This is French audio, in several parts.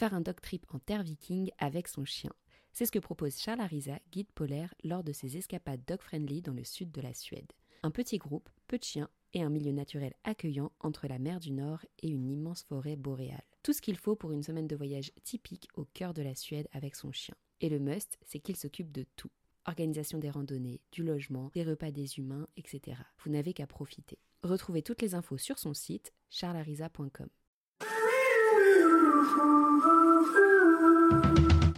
faire un dog trip en terre viking avec son chien. C'est ce que propose Charles Arisa, guide polaire, lors de ses escapades dog-friendly dans le sud de la Suède. Un petit groupe, peu de chiens et un milieu naturel accueillant entre la mer du Nord et une immense forêt boréale. Tout ce qu'il faut pour une semaine de voyage typique au cœur de la Suède avec son chien. Et le must, c'est qu'il s'occupe de tout. Organisation des randonnées, du logement, des repas des humains, etc. Vous n'avez qu'à profiter. Retrouvez toutes les infos sur son site charlarisa.com.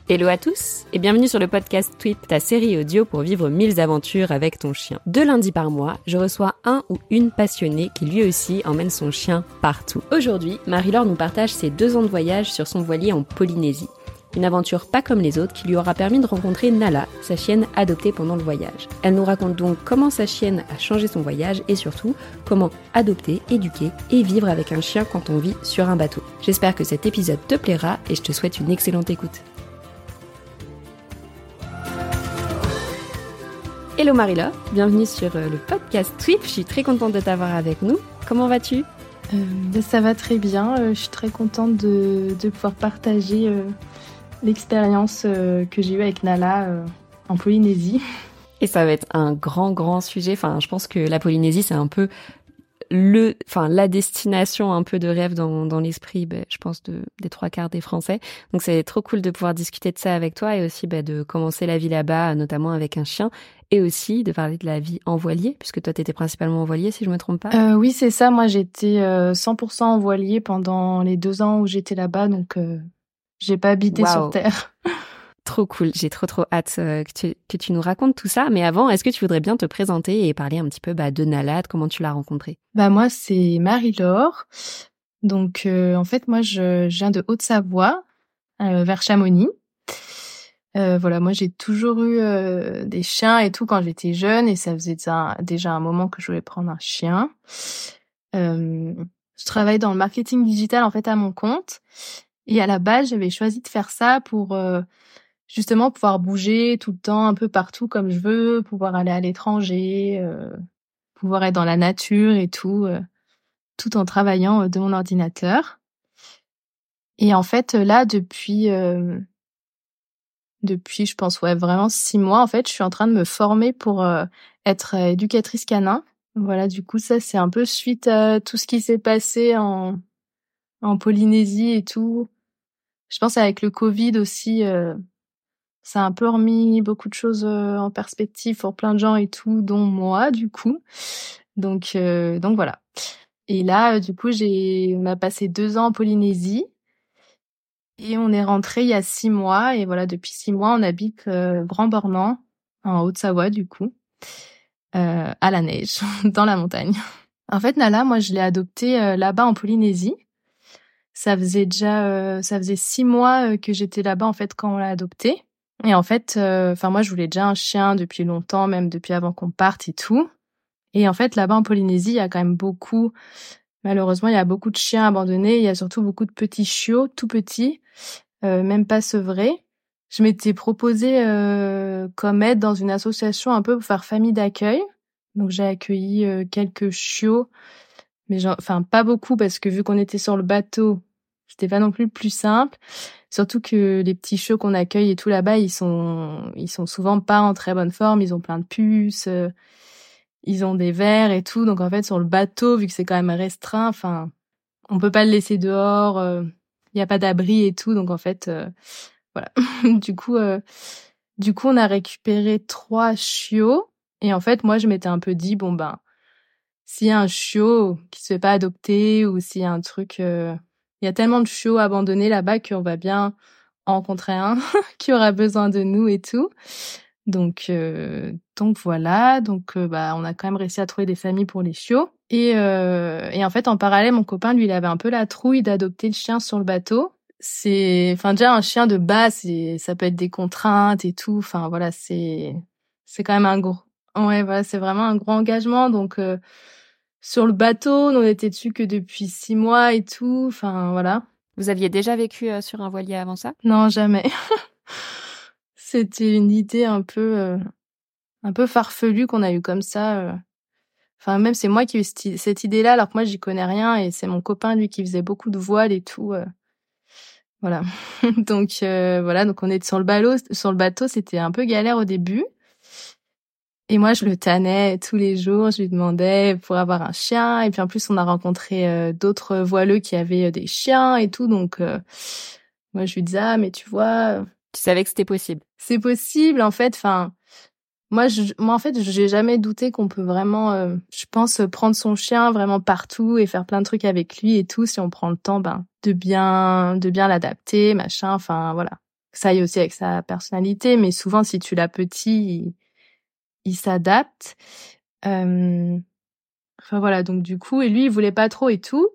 Hello à tous et bienvenue sur le podcast Tweet, ta série audio pour vivre mille aventures avec ton chien. Deux lundis par mois, je reçois un ou une passionnée qui lui aussi emmène son chien partout. Aujourd'hui, Marie-Laure nous partage ses deux ans de voyage sur son voilier en Polynésie. Une aventure pas comme les autres qui lui aura permis de rencontrer Nala, sa chienne adoptée pendant le voyage. Elle nous raconte donc comment sa chienne a changé son voyage et surtout comment adopter, éduquer et vivre avec un chien quand on vit sur un bateau. J'espère que cet épisode te plaira et je te souhaite une excellente écoute. Hello Marilla, bienvenue sur euh, le podcast Trip. Je suis très contente de t'avoir avec nous. Comment vas-tu? Euh, Ça va très bien. Euh, je suis très contente de, pouvoir partager l'expérience que j'ai eue avec Nala en Polynésie. Et ça va être un grand, grand sujet. Enfin, je pense que la Polynésie, c'est un peu le, enfin la destination un peu de rêve dans, dans l'esprit, ben, je pense de, des trois quarts des Français. Donc c'est trop cool de pouvoir discuter de ça avec toi et aussi ben, de commencer la vie là-bas, notamment avec un chien, et aussi de parler de la vie en voilier, puisque toi t'étais principalement en voilier, si je me trompe pas. Euh, oui, c'est ça. Moi, j'étais 100% euh, en voilier pendant les deux ans où j'étais là-bas, donc euh, j'ai pas habité sur terre. Trop cool, j'ai trop trop hâte euh, que, tu, que tu nous racontes tout ça. Mais avant, est-ce que tu voudrais bien te présenter et parler un petit peu bah, de Nalad, comment tu l'as rencontrée? Bah moi c'est Marie-Laure. Donc euh, en fait moi je, viens de Haute-Savoie, euh, vers Chamonix. voilà, moi j'ai toujours eu des chiens et tout quand j'étais jeune et ça faisait déjà, un moment que je voulais prendre un chien. je travaille dans le marketing digital en fait à mon compte et à la base j'avais choisi de faire ça pour justement pouvoir bouger tout le temps un peu partout comme je veux, pouvoir aller à l'étranger, euh, pouvoir être dans la nature et tout, euh, tout en travaillant euh, de mon ordinateur. Et en fait, là, depuis, depuis, je pense, ouais, vraiment six mois, en fait, je suis en train de me former pour être éducatrice canin. Voilà, du coup, ça, c'est un peu suite à tout ce qui s'est passé en, en Polynésie et tout. Je pense avec le Covid aussi, ça a un peu remis beaucoup de choses euh, en perspective pour plein de gens et tout, dont moi du coup. Donc euh, donc voilà. Et là, euh, du coup, j'ai on a passé deux ans en Polynésie et on est rentré il y a six mois et voilà depuis six mois on habite Grand Bornand en Haute-Savoie du coup à la neige dans la montagne. En fait, Nala, moi je l'ai adopté là-bas en Polynésie. Ça faisait déjà ça faisait six mois que j'étais là-bas en fait quand on l'a adopté. Et en fait, euh, enfin moi je voulais déjà un chien depuis longtemps, même depuis avant qu'on parte et tout. Et en fait là-bas en Polynésie, il y a quand même beaucoup, malheureusement il y a beaucoup de chiens abandonnés. Il y a surtout beaucoup de petits chiots, tout petits, euh, même pas sevrés. Je m'étais proposée euh, comme aide dans une association un peu pour faire famille d'accueil. Donc j'ai accueilli euh, quelques chiots, mais enfin pas beaucoup parce que vu qu'on était sur le bateau, c'était pas non plus le plus simple. Surtout que les petits chiots qu'on accueille et tout là-bas, ils sont, ils sont souvent pas en très bonne forme. Ils ont plein de puces, euh, ils ont des vers et tout. Donc en fait, sur le bateau, vu que c'est quand même restreint, enfin, on peut pas le laisser dehors. Euh, il y a pas d'abri et tout. Donc en fait, euh, voilà. du coup, du coup, on a récupéré trois chiots. Et en fait, moi, je m'étais un peu dit, bon ben, s'il y a un chiot qui se fait pas adopter ou s'il y a un truc il y a tellement de chiots abandonnés là-bas qu'on va bien rencontrer un qui aura besoin de nous et tout. Donc euh, donc voilà, donc euh, bah on a quand même réussi à trouver des familles pour les chiots et euh, et en fait en parallèle mon copain lui il avait un peu la trouille d'adopter le chien sur le bateau. C'est enfin déjà un chien de base, ça peut être des contraintes et tout, enfin voilà, c'est c'est quand même un gros ouais voilà, c'est vraiment un gros engagement donc sur le bateau, on était dessus que depuis six mois et tout. Enfin, voilà. Vous aviez déjà vécu euh, sur un voilier avant ça? Non, jamais. C'était une idée un peu, euh, un peu farfelue qu'on a eu comme ça. Euh. Enfin, même c'est moi qui ai eu cette idée-là, alors que moi j'y connais rien et c'est mon copain lui qui faisait beaucoup de voiles et tout. Voilà. donc voilà, donc on est sur le bateau, sur le bateau, c'était un peu galère au début. Et moi, je le tannais tous les jours. Je lui demandais pour avoir un chien. Et puis en plus, on a rencontré d'autres voileux qui avaient des chiens et tout. Donc moi, je lui disais ah mais tu vois, tu savais que c'était possible. C'est possible en fait. Enfin, moi, je, moi en fait, j'ai jamais douté qu'on peut vraiment, euh, je pense, prendre son chien vraiment partout et faire plein de trucs avec lui et tout si on prend le temps, ben, de bien, de bien l'adapter, machin. Enfin voilà. Ça y est aussi avec sa personnalité, mais souvent si tu l'as petit, il, il s'adapte. Euh... Enfin voilà, donc du coup, et lui, il voulait pas trop et tout.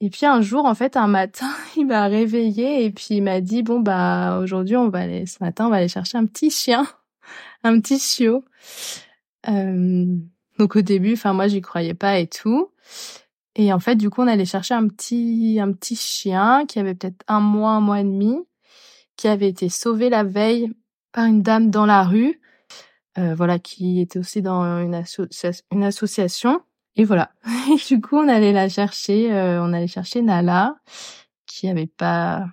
Et puis un jour, en fait, un matin, il m'a réveillé et puis il m'a dit bon bah aujourd'hui on va aller ce matin on va aller chercher un petit chien, un petit chiot. Euh, donc au début, enfin moi j'y croyais pas et tout. Et en fait, du coup, on allait chercher un petit un petit chien qui avait peut-être un mois, un mois et demi, qui avait été sauvé la veille par une dame dans la rue, euh, voilà, qui était aussi dans une, une association. Et voilà. Et du coup, on allait la chercher, euh, on allait chercher Nala, qui avait pas,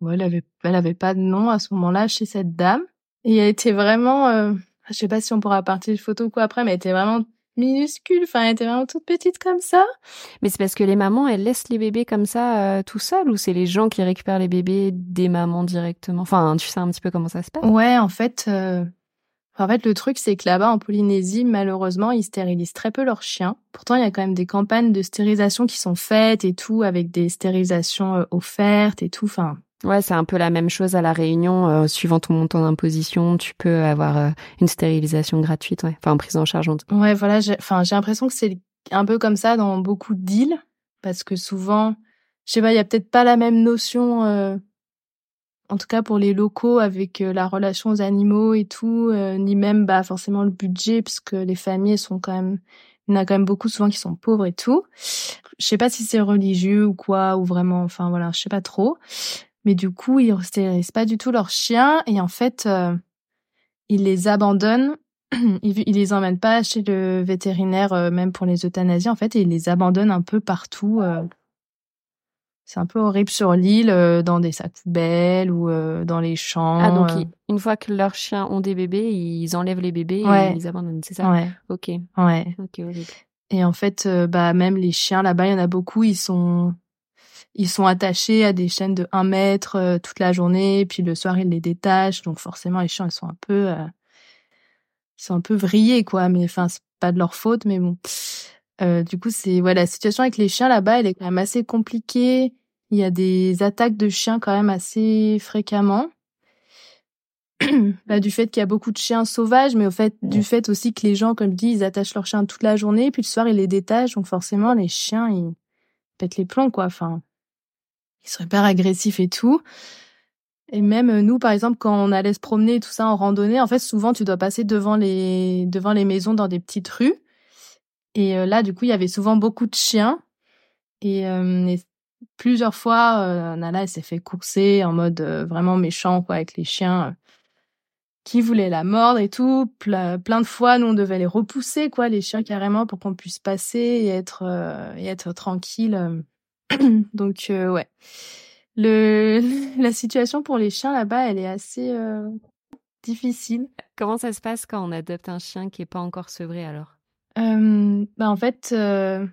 ouais, elle avait, elle avait pas de nom à ce moment-là chez cette dame. Et elle était vraiment, euh, je sais pas si on pourra partir de photo ou quoi après, mais elle était vraiment minuscule, enfin, elle était vraiment toute petite comme ça. Mais c'est parce que les mamans, elles laissent les bébés comme ça, euh, tout seuls, ou c'est les gens qui récupèrent les bébés des mamans directement? Enfin, tu sais un petit peu comment ça se passe? Ouais, en fait, euh, en fait, le truc, c'est que là-bas, en Polynésie, malheureusement, ils stérilisent très peu leurs chiens. Pourtant, il y a quand même des campagnes de stérilisation qui sont faites et tout, avec des stérilisations euh, offertes et tout. Enfin. Ouais, c'est un peu la même chose à la Réunion. Euh, suivant ton montant d'imposition, tu peux avoir euh, une stérilisation gratuite, ouais. Enfin, prise en charge. En Ouais, voilà. Enfin, j'ai l'impression que c'est un peu comme ça dans beaucoup d'îles, parce que souvent, je sais pas, il y a peut-être pas la même notion en tout cas pour les locaux avec euh, la relation aux animaux et tout, euh, ni même bah forcément le budget parce que les familles sont quand même il y en a quand même beaucoup souvent qui sont pauvres et tout. Je sais pas si c'est religieux ou quoi ou vraiment enfin voilà, je sais pas trop. Mais du coup, ils stérilisent pas du tout leurs chiens et en fait euh, ils les abandonnent ils, ils les emmènent pas chez le vétérinaire même pour les euthanasies en fait et ils les abandonnent un peu partout c'est un peu horrible sur l'île, euh, dans des sacs poubelles ou euh, dans les champs. Ah, donc euh. une fois que leurs chiens ont des bébés, ils enlèvent les bébés et ils abandonnent, c'est ça? Ouais. Ok. Ouais. Ok, horrible. Et en fait, bah même les chiens là-bas, il y en a beaucoup, ils sont ils sont attachés à des chaînes de 1 mètre toute la journée, puis le soir ils les détachent, donc forcément les chiens ils sont un peu ils sont un peu vrillés quoi, mais enfin c'est pas de leur faute, mais bon. Euh, du coup, c'est ouais, la situation avec les chiens là-bas, elle est quand même assez compliquée. Il y a des attaques de chiens quand même assez fréquemment. bah, du fait qu'il y a beaucoup de chiens sauvages, mais au fait du fait aussi que les gens, comme je dis, ils attachent leurs chiens toute la journée, puis le soir ils les détachent, donc forcément les chiens ils pètent les plombs quoi. Enfin, ils sont hyper agressifs et tout. Et même euh, nous, par exemple, quand on allait se promener et tout ça en randonnée, en fait, souvent tu dois passer devant les devant les maisons dans des petites rues. Et euh, là, du coup, il y avait souvent beaucoup de chiens. Et, euh, plusieurs fois, euh, Nala s'est fait courser en mode vraiment méchant, quoi, avec les chiens qui voulaient la mordre et tout. plein de fois, nous, on devait les repousser, quoi, les chiens carrément, pour qu'on puisse passer et être et être tranquille. Donc, ouais. Le la situation pour les chiens là-bas, elle est assez difficile. Comment ça se passe quand on adopte un chien qui est pas encore sevré alors? Euh, bah en fait, euh,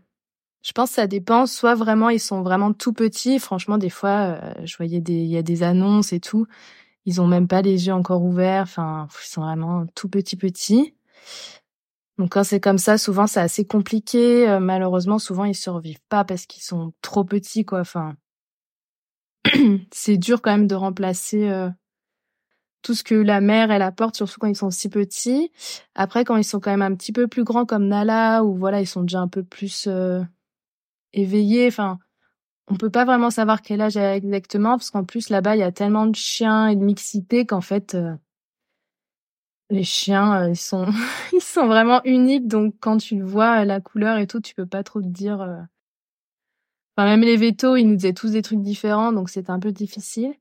je pense que ça dépend. Soit vraiment ils sont vraiment tout petits. Franchement, des fois, euh, je voyais des, il y a des annonces et tout. Ils ont même pas les yeux encore ouverts. Enfin, ils sont vraiment tout petits petits. Donc quand c'est comme ça, souvent c'est assez compliqué. Euh, malheureusement, souvent ils survivent pas parce qu'ils sont trop petits, quoi. Enfin, c'est dur quand même de remplacer tout ce que la mère elle apporte, surtout quand ils sont si petits. Après, quand ils sont quand même un petit peu plus grands comme Nala, ou voilà, ils sont déjà un peu plus euh, éveillés. Enfin, on peut pas vraiment savoir quel âge a exactement, parce qu'en plus là-bas il y a tellement de chiens et de mixité qu'en fait euh, les chiens euh, ils sont ils sont vraiment uniques. Donc quand tu le vois la couleur et tout, tu peux pas trop te dire. Enfin même les vétos, ils nous disaient tous des trucs différents, donc c'était un peu difficile.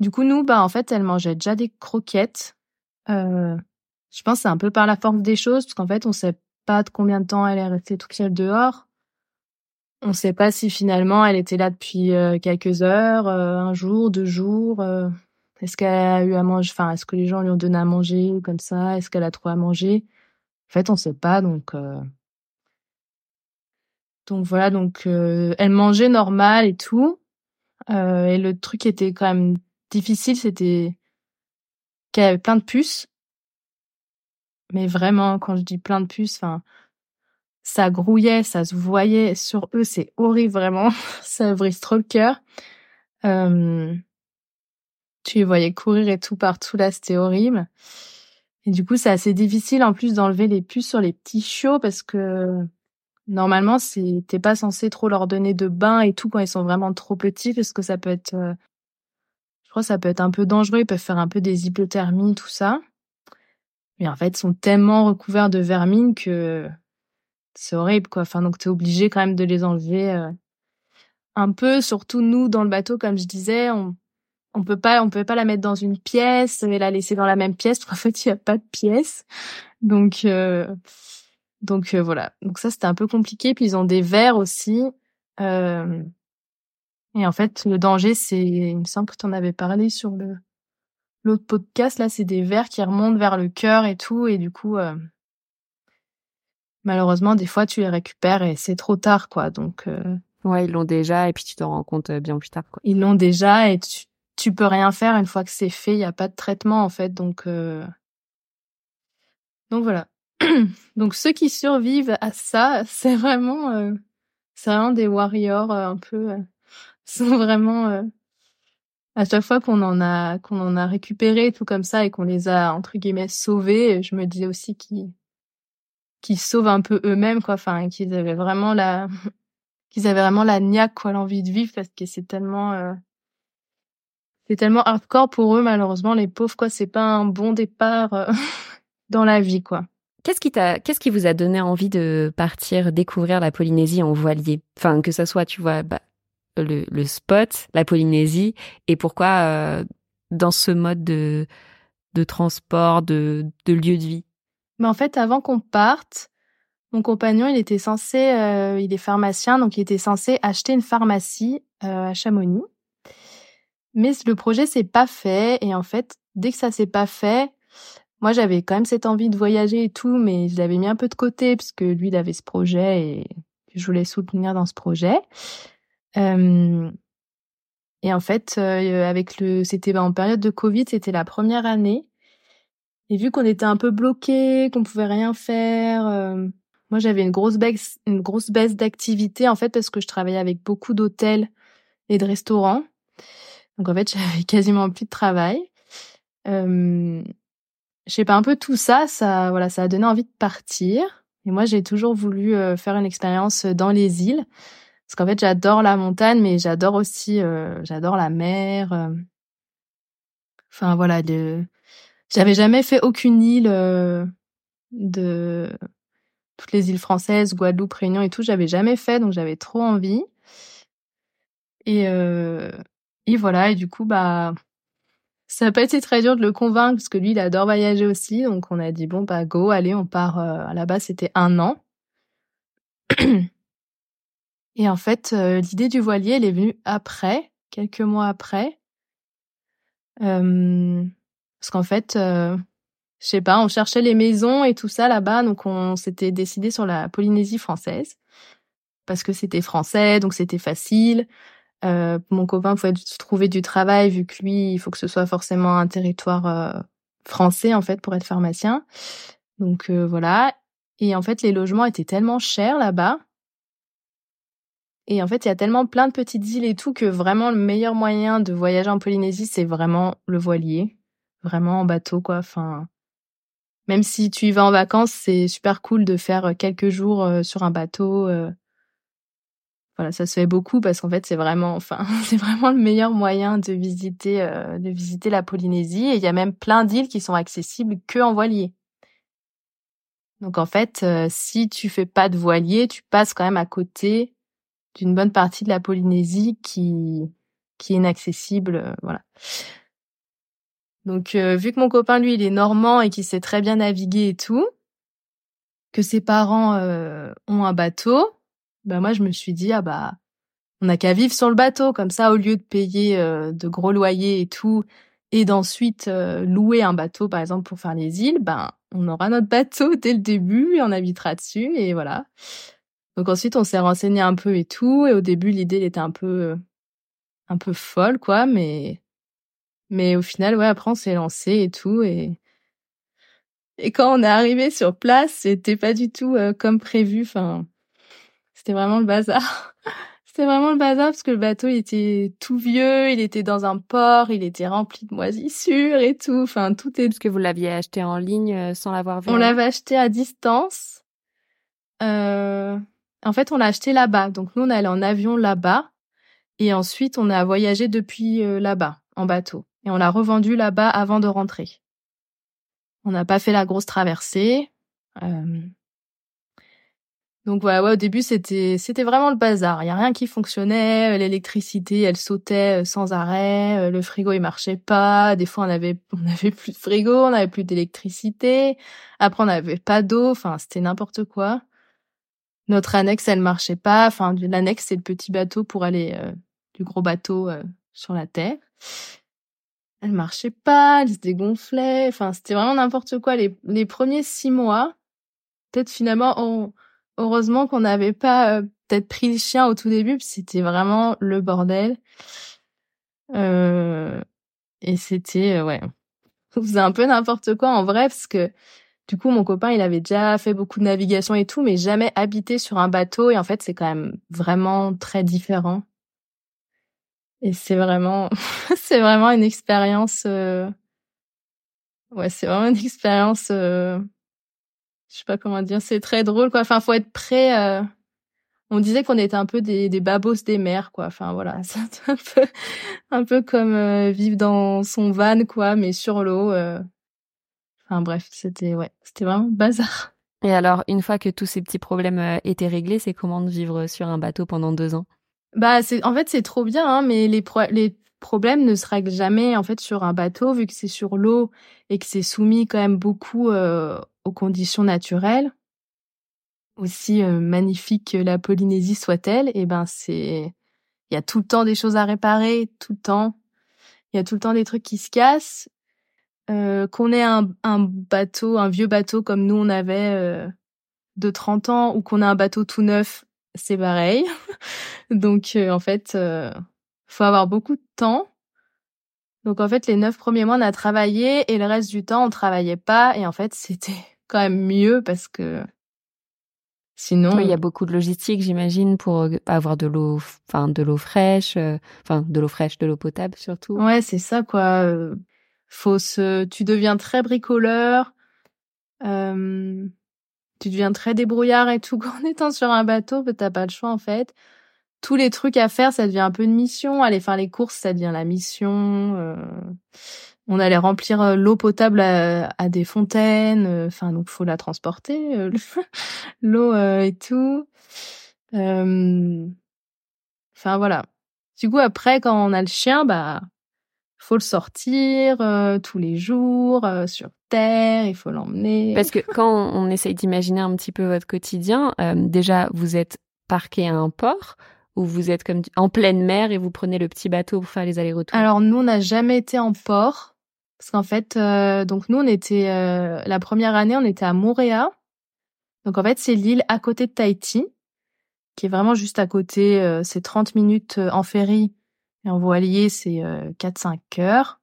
Du coup, nous, bah en fait, elle mangeait déjà des croquettes. Euh, je pense c'est un peu par la forme des choses, parce qu'en fait, on sait pas de combien de temps elle est restée toute seule dehors. On sait pas si finalement elle était là depuis quelques heures, un jour, deux jours. est-ce qu'elle a eu à manger Enfin, est-ce que les gens lui ont donné à manger comme ça? Est-ce qu'elle a trop à manger? En fait, on sait pas. Donc, donc voilà. Donc, elle mangeait normal et tout. et le truc était quand même difficile, c'était qu'elle avait plein de puces. Mais vraiment, quand je dis plein de puces, enfin, ça grouillait, ça se voyait sur eux, c'est horrible vraiment, ça brise trop le cœur. Euh, tu les voyais courir et tout partout là, c'était horrible. Et du coup, c'est assez difficile en plus d'enlever les puces sur les petits chiots parce que normalement, t'es pas censé trop leur donner de bain et tout quand ils sont vraiment trop petits parce que ça peut être, crois, ça peut être un peu dangereux. Ils peuvent faire un peu des hypothermies, tout ça. Mais en fait, ils sont tellement recouverts de vermine que c'est horrible quoi. Enfin donc t'es obligé quand même de les enlever euh, un peu. Surtout nous dans le bateau, comme je disais, on on peut pas on peut pas la mettre dans une pièce et la laisser dans la même pièce. Parce qu'en fait il y a pas de pièce. Donc euh, donc euh, voilà. Donc ça c'était un peu compliqué. Puis ils ont des verres aussi. Et en fait le danger c'est, il me semble que tu en avais parlé sur le l'autre podcast là, c'est des vers qui remontent vers le cœur et tout. Et du coup malheureusement, des fois, tu les récupères et c'est trop tard, quoi. Donc, euh... ouais, ils l'ont déjà et puis tu te rends compte euh, bien plus tard, quoi. Ils l'ont déjà et tu, tu peux rien faire une fois que c'est fait. Il n'y a pas de traitement, en fait. Donc, euh... donc voilà. donc ceux qui survivent à ça, c'est vraiment, euh... c'est vraiment des warriors euh, un peu. Euh, sont vraiment. À chaque fois qu'on en a qu'on en a récupéré tout comme ça et qu'on les a entre guillemets sauvés, je me disais aussi qu'ils qui sauvent un peu eux-mêmes quoi. Enfin qu'ils avaient vraiment la qu'ils avaient vraiment la niaque quoi l'envie de vivre parce que c'est tellement euh... c'est tellement hardcore pour eux malheureusement les pauvres quoi. C'est pas un bon départ euh... dans la vie quoi. Qu'est-ce qui t'a, qu'est-ce qui vous a donné envie de partir découvrir la Polynésie en voilier? Enfin, que ça soit, tu vois, bah, le, le spot, la Polynésie, et pourquoi euh, dans ce mode de, de transport, de, de lieu de vie? Mais en fait, avant qu'on parte, mon compagnon, il était censé, euh, il est pharmacien, donc il était censé acheter une pharmacie euh, à Chamonix. Mais le projet s'est pas fait, et en fait, dès que ça s'est pas fait, moi j'avais quand même cette envie de voyager et tout, mais je l'avais mis un peu de côté parce que lui, il avait ce projet et je voulais soutenir dans ce projet. Euh, et en fait, euh, avec le, c'était en période de Covid, c'était la première année et vu qu'on était un peu bloqué, qu'on pouvait rien faire, euh, moi j'avais une grosse baisse, une grosse baisse d'activité en fait parce que je travaillais avec beaucoup d'hôtels et de restaurants. Donc en fait j'avais quasiment plus de travail. Euh, je sais pas un peu tout ça, ça voilà, ça a donné envie de partir. Et moi j'ai toujours voulu euh, faire une expérience dans les îles parce qu'en fait j'adore la montagne, mais j'adore aussi, euh, j'adore la mer. Enfin voilà, j'avais jamais fait aucune île euh, de toutes les îles françaises, Guadeloupe, Réunion et tout. J'avais jamais fait, donc j'avais trop envie. Et, euh, et voilà. Et du coup, bah, ça n'a pas été très dur de le convaincre parce que lui, il adore voyager aussi. Donc on a dit bon bah go, allez, on part. Euh, à la base, c'était un an. Et en fait, euh, l'idée du voilier, elle est venue après, quelques mois après. Euh, parce qu'en fait, euh, je sais pas, on cherchait les maisons et tout ça là-bas, donc on s'était décidé sur la Polynésie française parce que c'était français, donc c'était facile. Euh, mon copain pouvait trouver du travail vu que lui, il faut que ce soit forcément un territoire euh, français en fait pour être pharmacien. Donc voilà. Et en fait, les logements étaient tellement chers là-bas. Et en fait, il y a tellement plein de petites îles et tout que vraiment le meilleur moyen de voyager en Polynésie, c'est vraiment le voilier vraiment en bateau, quoi. Enfin, même si tu y vas en vacances, c'est super cool de faire euh, quelques jours euh, sur un bateau. Euh. Voilà, ça se fait beaucoup parce qu'en fait, c'est vraiment, enfin, c'est vraiment le meilleur moyen de visiter, de visiter la Polynésie. Et il y a même plein d'îles qui sont accessibles que en voilier. Donc en fait, si tu fais pas de voilier, tu passes quand même à côté d'une bonne partie de la Polynésie qui qui est inaccessible. voilà. Donc, euh, vu que mon copain, lui, il est normand et qu'il sait très bien naviguer et tout, que ses parents euh, ont un bateau, bah moi je me suis dit ah bah on n'a qu'à vivre sur le bateau comme ça au lieu de payer de gros loyers et tout et d'ensuite louer un bateau par exemple pour faire les îles, ben on aura notre bateau dès le début et on habitera dessus et voilà. Donc ensuite on s'est renseigné un peu et tout et au début l'idée était un peu un peu folle quoi mais mais au final ouais après on s'est lancé et tout et et quand on est arrivé sur place c'était pas du tout comme prévu enfin c'était vraiment le bazar. C'était vraiment le bazar parce que le bateau il était tout vieux, il était dans un port, il était rempli de moisissures et tout. Enfin, tout est. Est-ce que vous l'aviez acheté en ligne euh, sans l'avoir vu On l'avait acheté à distance. Euh... En fait, on l'a acheté là-bas. Donc nous, on est allé en avion là-bas et ensuite on a voyagé depuis euh, là-bas en bateau et on l'a revendu là-bas avant de rentrer. On n'a pas fait la grosse traversée. Euh... Donc voilà, ouais, au début c'était c'était vraiment le bazar. Il y a rien qui fonctionnait, l'électricité elle sautait euh, sans arrêt, euh, le frigo il marchait pas. Des fois on avait on avait plus de frigo, on avait plus d'électricité. Après on n'avait pas d'eau. Enfin c'était n'importe quoi. Notre annexe elle marchait pas. Enfin l'annexe c'est le petit bateau pour aller euh, du gros bateau sur la terre. Elle marchait pas, elle se dégonflait. Enfin c'était vraiment n'importe quoi. Les les premiers six mois, peut-être finalement on heureusement qu'on n'avait pas euh, peut-être pris le chien au tout début, c'était vraiment le bordel. Euh, et c'était euh, ouais, on faisait un peu n'importe quoi en vrai parce que du coup mon copain il avait déjà fait beaucoup de navigation et tout, mais jamais habité sur un bateau et en fait c'est quand même vraiment très différent. Et c'est vraiment c'est vraiment une expérience. Euh... Ouais, c'est vraiment une expérience je sais pas comment dire, c'est très drôle quoi. Enfin, faut être prêt. Euh... On disait qu'on était un peu des, des babos des mers quoi. Enfin voilà, c'est un peu un peu comme euh, vivre dans son van quoi, mais sur l'eau. Euh... Enfin bref, c'était ouais, c'était vraiment bazar. Et alors, une fois que tous ces petits problèmes euh, étaient réglés, c'est comment de vivre sur un bateau pendant deux ans? Bah, c'est en fait c'est trop bien, hein, mais les pro les problèmes ne se règlent jamais en fait sur un bateau vu que c'est sur l'eau et que c'est soumis quand même beaucoup euh, aux conditions naturelles, aussi euh, magnifique que la Polynésie soit-elle, et eh ben c'est il y a tout le temps des choses à réparer, tout le temps. Il y a tout le temps des trucs qui se cassent. Euh, qu'on ait un, un, bateau, un vieux bateau comme nous on avait euh, de 30 ans ou qu'on a un bateau tout neuf, c'est pareil. Donc euh, en fait, faut avoir beaucoup de temps. Donc en fait, les neuf premiers mois on a travaillé et le reste du temps on travaillait pas et en fait c'était quand même mieux parce que sinon il y a beaucoup de logistique j'imagine pour avoir de l'eau enfin de l'eau fraîche euh, enfin de l'eau fraîche de l'eau potable surtout ouais c'est ça quoi faut se tu deviens très bricoleur euh, tu deviens très débrouillard et tout en étant sur un bateau t'as pas le choix en fait tous les trucs à faire ça devient un peu une mission aller faire les courses ça devient la mission euh on allait remplir euh, l'eau potable à, des fontaines. Euh, enfin, donc faut la transporter, euh, l'eau et tout. Enfin voilà. Du coup après, quand on a le chien, bah faut le sortir tous les jours sur terre. Il faut l'emmener. Parce que quand on, essaye d'imaginer un petit peu votre quotidien, déjà vous êtes parqué à un port ou vous êtes comme en pleine mer et vous prenez le petit bateau pour faire les allers-retours? Alors nous, on n'a jamais été en port. Parce qu'en fait, euh, donc nous, on était euh, la première année, on était à Montréal. Donc en fait, c'est l'île à côté de Tahiti, qui est vraiment juste à côté. Euh, c'est 30 minutes en ferry et en voilier, c'est 4-5 heures.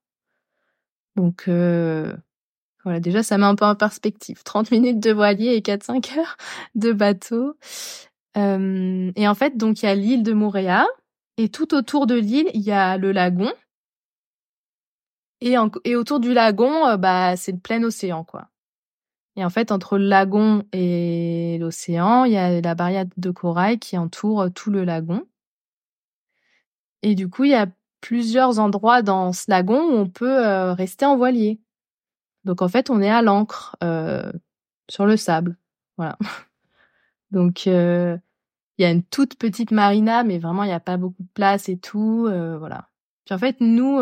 Donc voilà, déjà, ça met un peu en perspective. 30 minutes de voilier et 4-5 heures de bateau. et en fait, donc il y a l'île de Montréal. Et tout autour de l'île, il y a le lagon, et, autour du lagon, euh, bah, c'est le plein océan, quoi. Et en fait, entre le lagon et l'océan, il y a la barrière de corail qui entoure euh, tout le lagon. Et du coup, il y a plusieurs endroits dans lagon où on peut euh, rester en voilier. Donc en fait, on est à l'ancre euh, sur le sable. Voilà. Donc euh, il y a une toute petite marina, mais vraiment il n'y a pas beaucoup de place et tout. voilà. Puis en fait, nous,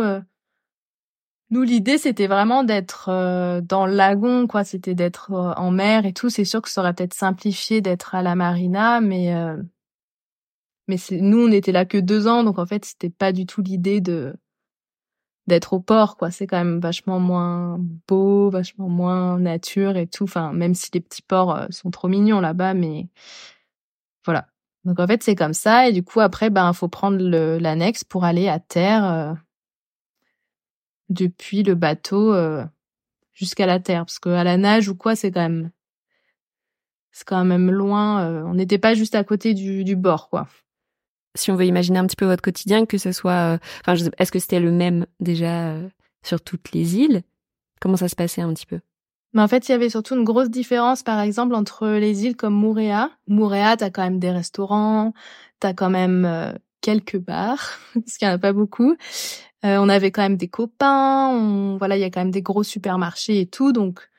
nous, l'idée, c'était vraiment d'être euh, dans le lagon, quoi. C'était d'être euh, en mer et tout. C'est sûr que ça aurait peut-être simplifié d'être à la marina, mais euh, mais nous on était là que deux ans, donc en fait c'était pas du tout l'idée de d'être au port, quoi. C'est quand même vachement moins beau, vachement moins nature et tout. Enfin, même si les petits ports euh, sont trop mignons là-bas, mais voilà. Donc en fait, c'est comme ça. Et du coup, après, ben, faut prendre l'annexe pour aller à terre euh, depuis le bateau euh, jusqu'à la terre, parce que à la nage ou quoi, c'est quand même c'est quand même loin. on n'était pas juste à côté du, du bord, quoi si on veut imaginer un petit peu votre quotidien, que ce soit, euh, enfin, est-ce que c'était le même déjà euh, sur toutes les îles? Comment ça se passait un petit peu? En fait, il y avait surtout une grosse différence, par exemple, entre les îles comme Mouréa. Mouréa, t'as quand même des restaurants, t'as quand même euh, quelques bars, parce qu'il y en a pas beaucoup. on avait quand même des copains, voilà, il y a quand même des gros supermarchés et tout. Donc,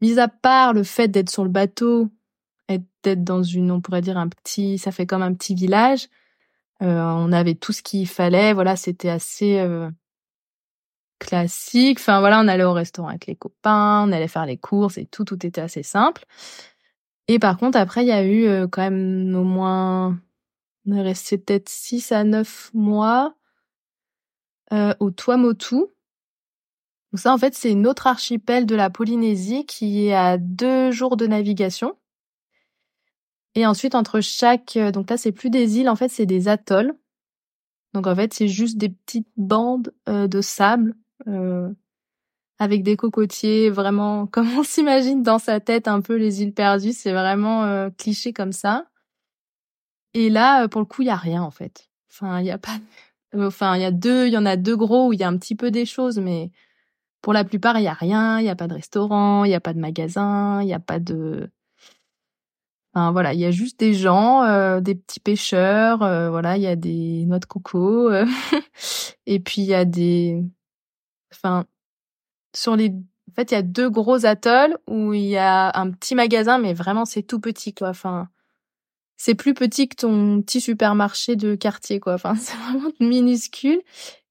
mis à part le fait d'être sur le bateau, d'être dans une, on pourrait dire un petit, ça fait comme un petit village. Euh, on avait tout ce qu'il fallait. Voilà, c'était assez euh, classique. Enfin voilà, on allait au restaurant avec les copains, on allait faire les courses et tout. Tout était assez simple. Et par contre, après, il y a eu euh, quand même au moins, on est resté peut-être 6 à 9 mois au Tuamotu. Donc ça, en fait, c'est une autre archipel de la Polynésie qui est à deux jours de navigation. Et ensuite, entre chaque, euh, donc là, c'est plus des îles, en fait, c'est des atolls. Donc en fait, c'est juste des petites bandes euh, de sable euh, avec des cocotiers, vraiment comme on s'imagine dans sa tête un peu les îles perdues. C'est vraiment cliché comme ça. Et là, pour le coup, il y a rien en fait. Enfin, il y a pas. Enfin, il y a deux, y en a deux gros où il y a un petit peu des choses, mais pour la plupart, il y a rien. Il y a pas de restaurant, il y a pas de magasin, il y a pas de Enfin, voilà, il y a juste des gens, euh, des petits pêcheurs, euh, voilà, il y a des noix de coco, euh, et puis il y a des, enfin, sur les, en fait, il y a deux gros atolls où il y a un petit magasin, mais vraiment c'est tout petit, quoi. Enfin, c'est plus petit que ton petit supermarché de quartier, quoi. Enfin, c'est vraiment minuscule.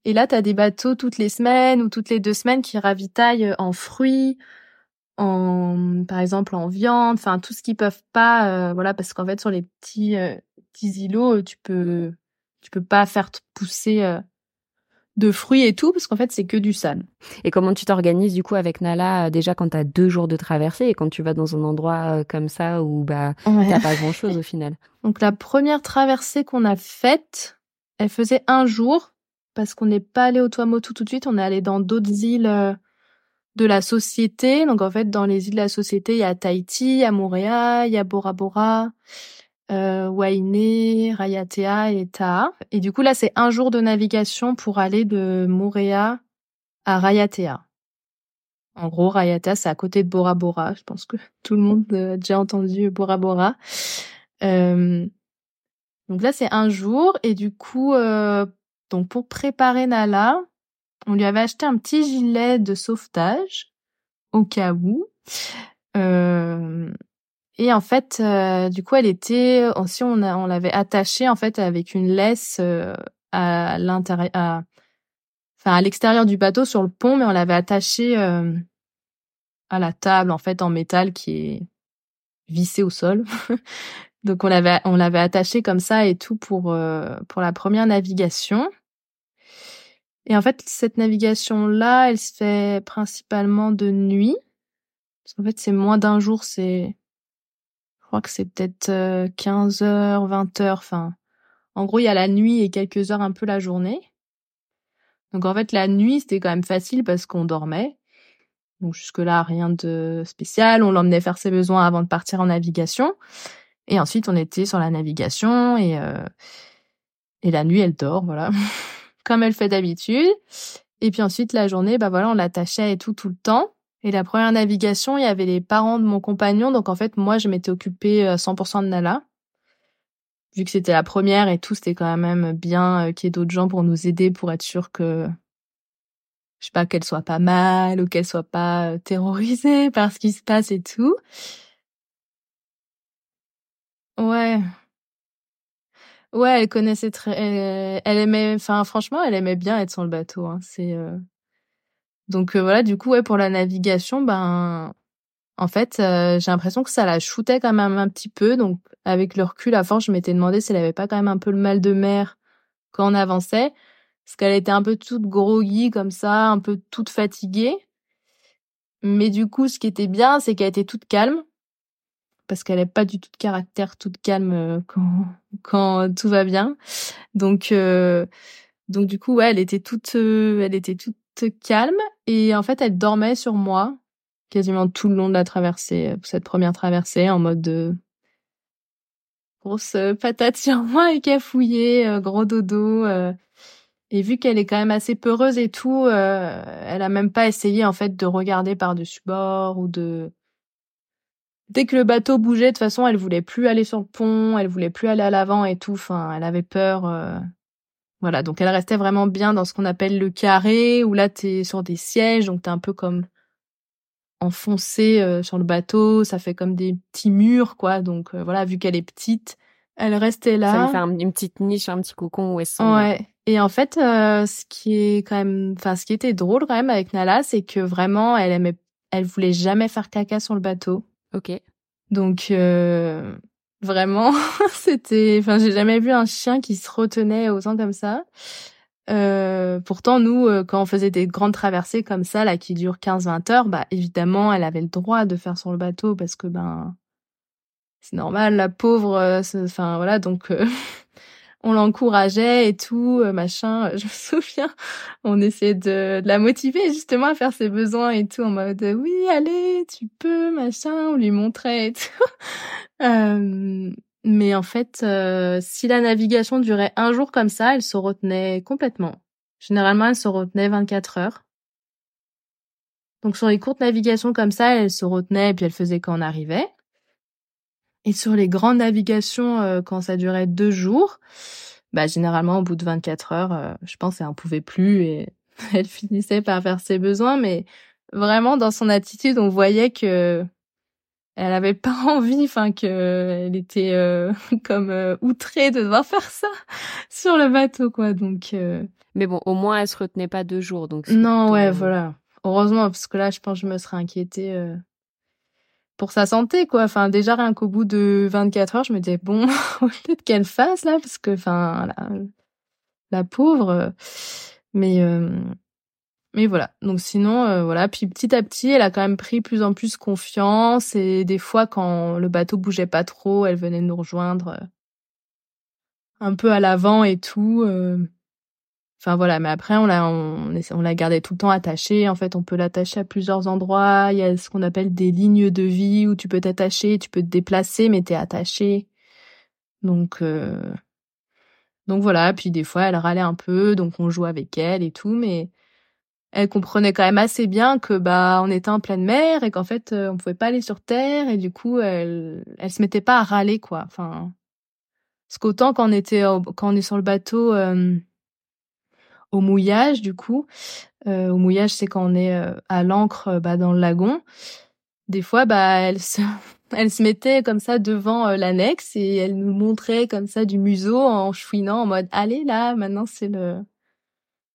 Et là, t'as des bateaux toutes les semaines ou toutes les deux semaines qui ravitaillent en fruits, en par exemple en viande, enfin tout ce qu'ils peuvent pas euh, voilà parce qu'en fait sur les petits euh, petits îlots, tu peux tu peux pas faire pousser euh, de fruits et tout parce qu'en fait c'est que du sable. Et comment tu t'organises du coup avec Nala déjà quand tu as deux jours de traversée et quand tu vas dans un endroit comme ça où bah t'as pas grand chose au final? Donc la première traversée qu'on a faite, elle faisait un jour parce qu'on n'est pas allé au Tuamotu tout de suite, on est allé dans d'autres îles de la société. Donc en fait, dans les îles de la société, il y a Tahiti, il y a il y a Bora Bora, euh, Wainé, Rayatea et Taha. Et du coup là, c'est un jour de navigation pour aller de Montréal à Rayatea. En gros, Rayatea, c'est à côté de Bora Bora. Je pense que tout le monde a déjà entendu Bora Bora. Euh, donc là, c'est un jour. Et du coup, euh, donc pour préparer Nala, on lui avait acheté un petit gilet de sauvetage au cas où. Euh, et en fait, euh, du coup, elle était aussi on, l'avait attachée en fait avec une laisse euh, à l'intérieur, à, à l'extérieur du bateau sur le pont, mais on l'avait attachée à la table en fait en métal qui est vissée au sol. Donc on l'avait on l'avait attachée comme ça et tout pour pour la première navigation. Et en fait, cette navigation-là, elle se fait principalement de nuit. Parce qu'en fait, c'est moins d'un jour, c'est, je crois que c'est peut-être 15 euh, heures, 20 heures, enfin, en gros, il y a la nuit et quelques heures un peu la journée. Donc en fait, la nuit, c'était quand même facile parce qu'on dormait. Donc jusque-là, rien de spécial. On l'emmenait faire ses besoins avant de partir en navigation. Et ensuite, on était sur la navigation et, euh, et la nuit, elle dort, voilà. comme elle fait d'habitude. Et puis ensuite, la journée, bah voilà, on l'attachait et tout, tout le temps. Et la première navigation, il y avait les parents de mon compagnon. Donc en fait, moi, je m'étais occupée 100% euh, de Nala. Vu que c'était la première et tout, c'était quand même bien euh, qu'il y ait d'autres gens pour nous aider, pour être sûr que, je sais pas, qu'elle soit pas mal ou qu'elle soit pas euh, terrorisée par ce qui se passe et tout. Ouais, Ouais, elle connaissait très, elle, aimait, enfin franchement, elle aimait bien être sur le bateau. Hein. C'est euh, donc euh, voilà, du coup ouais pour la navigation, ben en fait, j'ai l'impression que ça la shootait quand même un petit peu. Donc, avec le recul, à force, je m'étais demandé si elle avait pas quand même un peu le mal de mer quand on avançait. Parce qu'elle était un peu toute groggy comme ça, un peu toute fatiguée. Mais du coup, ce qui était bien, c'est qu'elle était toute calme. Parce qu'elle n'est pas du tout de caractère toute calme euh, quand, tout va bien. Donc, euh, du coup, elle était toute, euh, elle était toute calme. Et en fait, elle dormait sur moi quasiment tout le long de la traversée, cette première traversée, en mode de grosse patate sur moi et cafouillée, gros dodo. Et vu qu'elle est quand même assez peureuse et tout, elle a même pas essayé en fait de regarder par-dessus bord ou de. Dès que le bateau bougeait, de toute façon, elle voulait plus aller sur le pont, elle voulait plus aller à l'avant et tout. Enfin, elle avait peur. Euh... Voilà, donc elle restait vraiment bien dans ce qu'on appelle le carré, où là t'es sur des sièges, donc t'es un peu comme enfoncé euh, sur le bateau, ça fait comme des petits murs, quoi. Donc euh, voilà, vu qu'elle est petite, elle restait là. Ça lui fait une petite niche, un petit cocon où elle se Ouais. Et en fait, ce qui est quand même, enfin, ce qui était drôle quand même avec Nala, c'est que vraiment, elle aimait, elle voulait jamais faire caca sur le bateau. Ok. Donc euh, vraiment, c'était, enfin, j'ai jamais vu un chien qui se retenait autant comme ça. Euh, pourtant, nous, euh, quand on faisait des grandes traversées comme ça, là, qui durent 15-20 heures, bah évidemment, elle avait le droit de faire sur le bateau parce que ben c'est normal, la pauvre. Euh, enfin voilà, donc on l'encourageait et tout, euh, machin. Je me souviens, on essayait de, la motiver justement à faire ses besoins et tout en mode oui, allez, tu peux, machin. On lui montrait et tout. euh, mais en fait, euh, si la navigation durait un jour comme ça, elle se retenait complètement. Généralement, elle se retenait 24 heures. Donc sur les courtes navigations comme ça, elle se retenait et puis elle faisait quand on arrivait. Et sur les grandes navigations, euh, quand ça durait deux jours, bah généralement au bout de 24 heures, euh, je pense qu'elle en pouvait plus et elle finissait par faire ses besoins. Mais vraiment dans son attitude, on voyait que elle avait pas envie, enfin que elle était euh, comme outrée de devoir faire ça sur le bateau, quoi. Donc. Mais bon, au moins elle se retenait pas deux jours, donc. Non, ouais, voilà. Heureusement, parce que là, je pense que je me serais inquiétée pour sa santé quoi. Enfin déjà rien qu'au bout de 24 heures je me disais bon peut-être qu'elle fasse là parce que enfin la, la pauvre mais euh, mais voilà. Donc sinon euh, voilà. Puis petit à petit elle a quand même pris plus en plus confiance et des fois quand le bateau bougeait pas trop elle venait nous rejoindre euh, un peu à l'avant et tout Enfin voilà, mais après on l'a on, on l'a gardé tout le temps attaché. En fait, on peut l'attacher à plusieurs endroits. Il y a ce qu'on appelle des lignes de vie où tu peux t'attacher, tu peux te déplacer, mais t'es attaché. Donc euh... donc voilà. Puis des fois, elle râlait un peu, donc on joue avec elle et tout, mais elle comprenait quand même assez bien que bah on était en pleine mer et qu'en fait euh, on pouvait pas aller sur terre et du coup elle elle se mettait pas à râler quoi. Enfin parce qu'autant quand on était quand on est sur le bateau. Euh au mouillage du coup. Euh, au mouillage, c'est quand on est euh, à l'ancre euh, bah, dans le lagon. Des fois, bah, elle se, elle se mettait comme ça devant euh, l'annexe et elle nous montrait comme ça du museau en chouinant en mode allez là, maintenant c'est le,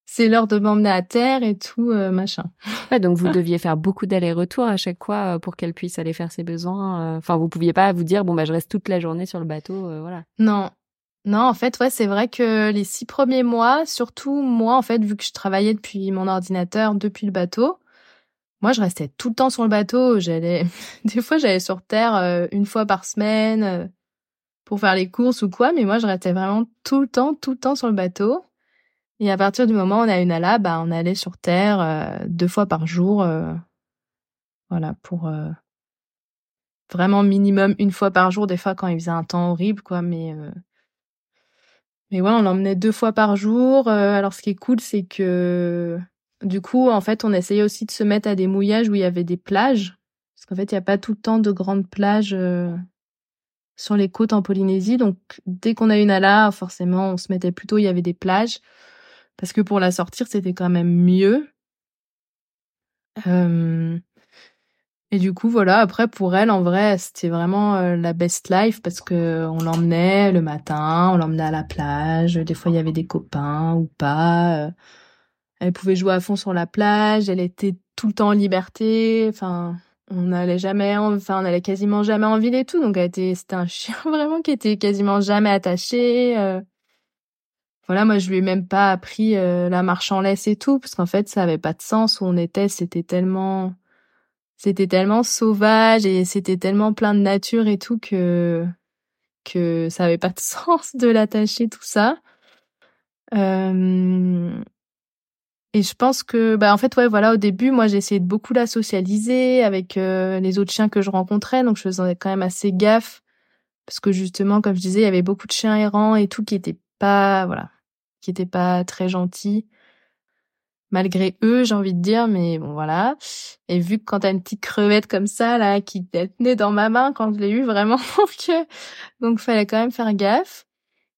c'est l'heure de m'emmener à terre et tout machin. Ouais, donc vous deviez faire beaucoup d'allers-retours à chaque fois pour qu'elle puisse aller faire ses besoins. Enfin, vous pouviez pas vous dire bon bah je reste toute la journée sur le bateau, voilà. Non, non, en fait, ouais, c'est vrai que les six premiers mois, surtout moi, en fait, vu que je travaillais depuis mon ordinateur, depuis le bateau, moi, je restais tout le temps sur le bateau. J'allais, des fois, j'allais sur terre euh, une fois par semaine euh, pour faire les courses ou quoi, mais moi, je restais vraiment tout le temps, tout le temps sur le bateau. Et à partir du moment où on a une ala, bah, on allait sur terre euh, deux fois par jour, voilà, pour vraiment minimum une fois par jour. Des fois, quand il faisait un temps horrible, quoi, mais mais ouais, on l'emmenait deux fois par jour. Euh, alors ce qui est cool, c'est que du coup, en fait, on essayait aussi de se mettre à des mouillages où il y avait des plages. Parce qu'en fait, il n'y a pas tout le temps de grandes plages euh, sur les côtes en Polynésie. Donc dès qu'on a une ala, forcément, on se mettait plutôt, il y avait des plages. Parce que pour la sortir, c'était quand même mieux. Euh, et du coup, voilà, après, pour elle, en vrai, c'était vraiment euh, la best life parce que on l'emmenait le matin, on l'emmenait à la plage. Des fois, il y avait des copains ou pas. Euh. Elle pouvait jouer à fond sur la plage. Elle était tout le temps en liberté. Enfin, on n'allait jamais, enfin on allait quasiment jamais en ville et tout, donc elle était, c'était un chien vraiment qui était quasiment jamais attaché. Euh. Voilà, moi je lui ai même pas appris la marche en laisse et tout, parce qu'en fait ça avait pas de sens où on était, c'était tellement, c'était tellement sauvage et c'était tellement plein de nature et tout que que ça avait pas de sens de l'attacher tout ça. Euh, et je pense que, bah, en fait, ouais, voilà, au début, moi, essayé de beaucoup la socialiser avec euh, les autres chiens que je rencontrais, donc je faisais quand même assez gaffe parce que justement, comme je disais, il y avait beaucoup de chiens errants et tout qui étaient pas, voilà, qui étaient pas très gentils malgré eux, j'ai envie de dire, mais bon voilà. Et vu que quand t'as une petite crevette comme ça là qui tenait dans ma main quand je l'ai eu vraiment, donc euh, donc fallait quand même faire gaffe.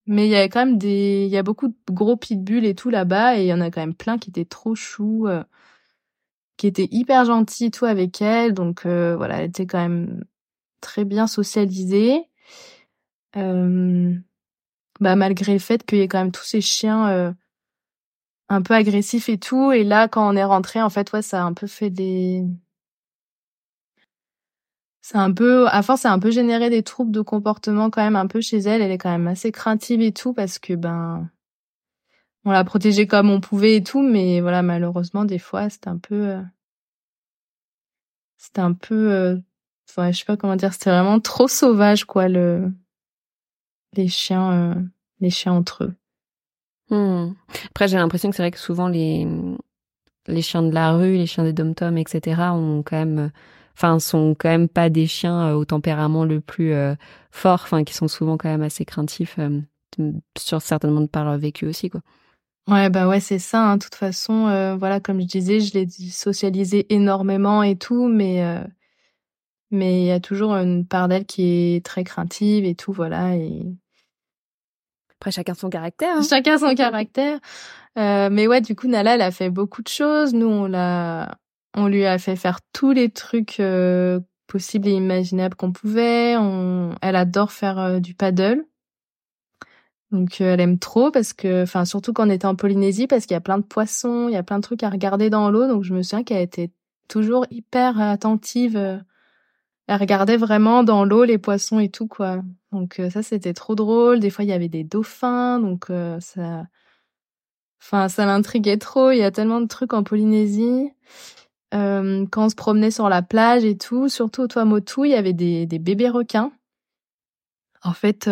Mais il y avait quand même des, il y a beaucoup de gros pitbulls et tout là-bas, et il y en a quand même plein qui étaient trop choux, euh, qui étaient hyper gentils et tout avec elle. Donc euh, voilà, elle était quand même très bien socialisée. Euh, bah malgré le fait qu'il y ait quand même tous ces chiens un peu agressifs et tout. Et là, quand on est rentré, en fait, ouais, ça a un peu fait des c'est un peu, à force, ça a un peu généré des troubles de comportement quand même un peu chez elle. Elle est quand même assez craintive et tout parce que ben, on l'a protégée comme on pouvait et tout, mais voilà, malheureusement, des fois, c'était un peu, euh, c'était un peu, euh... je sais pas comment dire, c'était vraiment trop sauvage, quoi, le, les chiens, euh... les chiens entre eux. Hmm. Après, j'ai l'impression que c'est vrai que souvent les, les chiens de la rue, les chiens des dom-toms, etc., ont quand même enfin sont quand même pas des chiens euh, au tempérament le plus euh, fort, enfin qui sont souvent quand même assez craintifs euh, sur certainement par leur vécu aussi quoi. Ouais bah ouais c'est ça. Hein. De toute façon voilà comme je disais je l'ai socialisé énormément et tout mais mais il y a toujours une part d'elle qui est très craintive et tout voilà et après chacun son caractère. Hein. Chacun son caractère. mais ouais du coup Nala elle a fait beaucoup de choses. Nous on l'a on lui a fait faire tous les trucs euh, possibles et imaginables qu'on pouvait. On... Elle adore faire euh, du paddle. Donc euh, elle aime trop parce que, enfin surtout quand on était en Polynésie parce qu'il y a plein de poissons, il y a plein de trucs à regarder dans l'eau. Donc je me souviens qu'elle était toujours hyper attentive. Elle regardait vraiment dans l'eau les poissons et tout quoi. Donc ça c'était trop drôle. Des fois il y avait des dauphins, donc ça, enfin ça l'intriguait trop. Il y a tellement de trucs en Polynésie. Quand on se promenait sur la plage et tout, surtout au Tuamotu, il y avait des, bébés requins. En fait,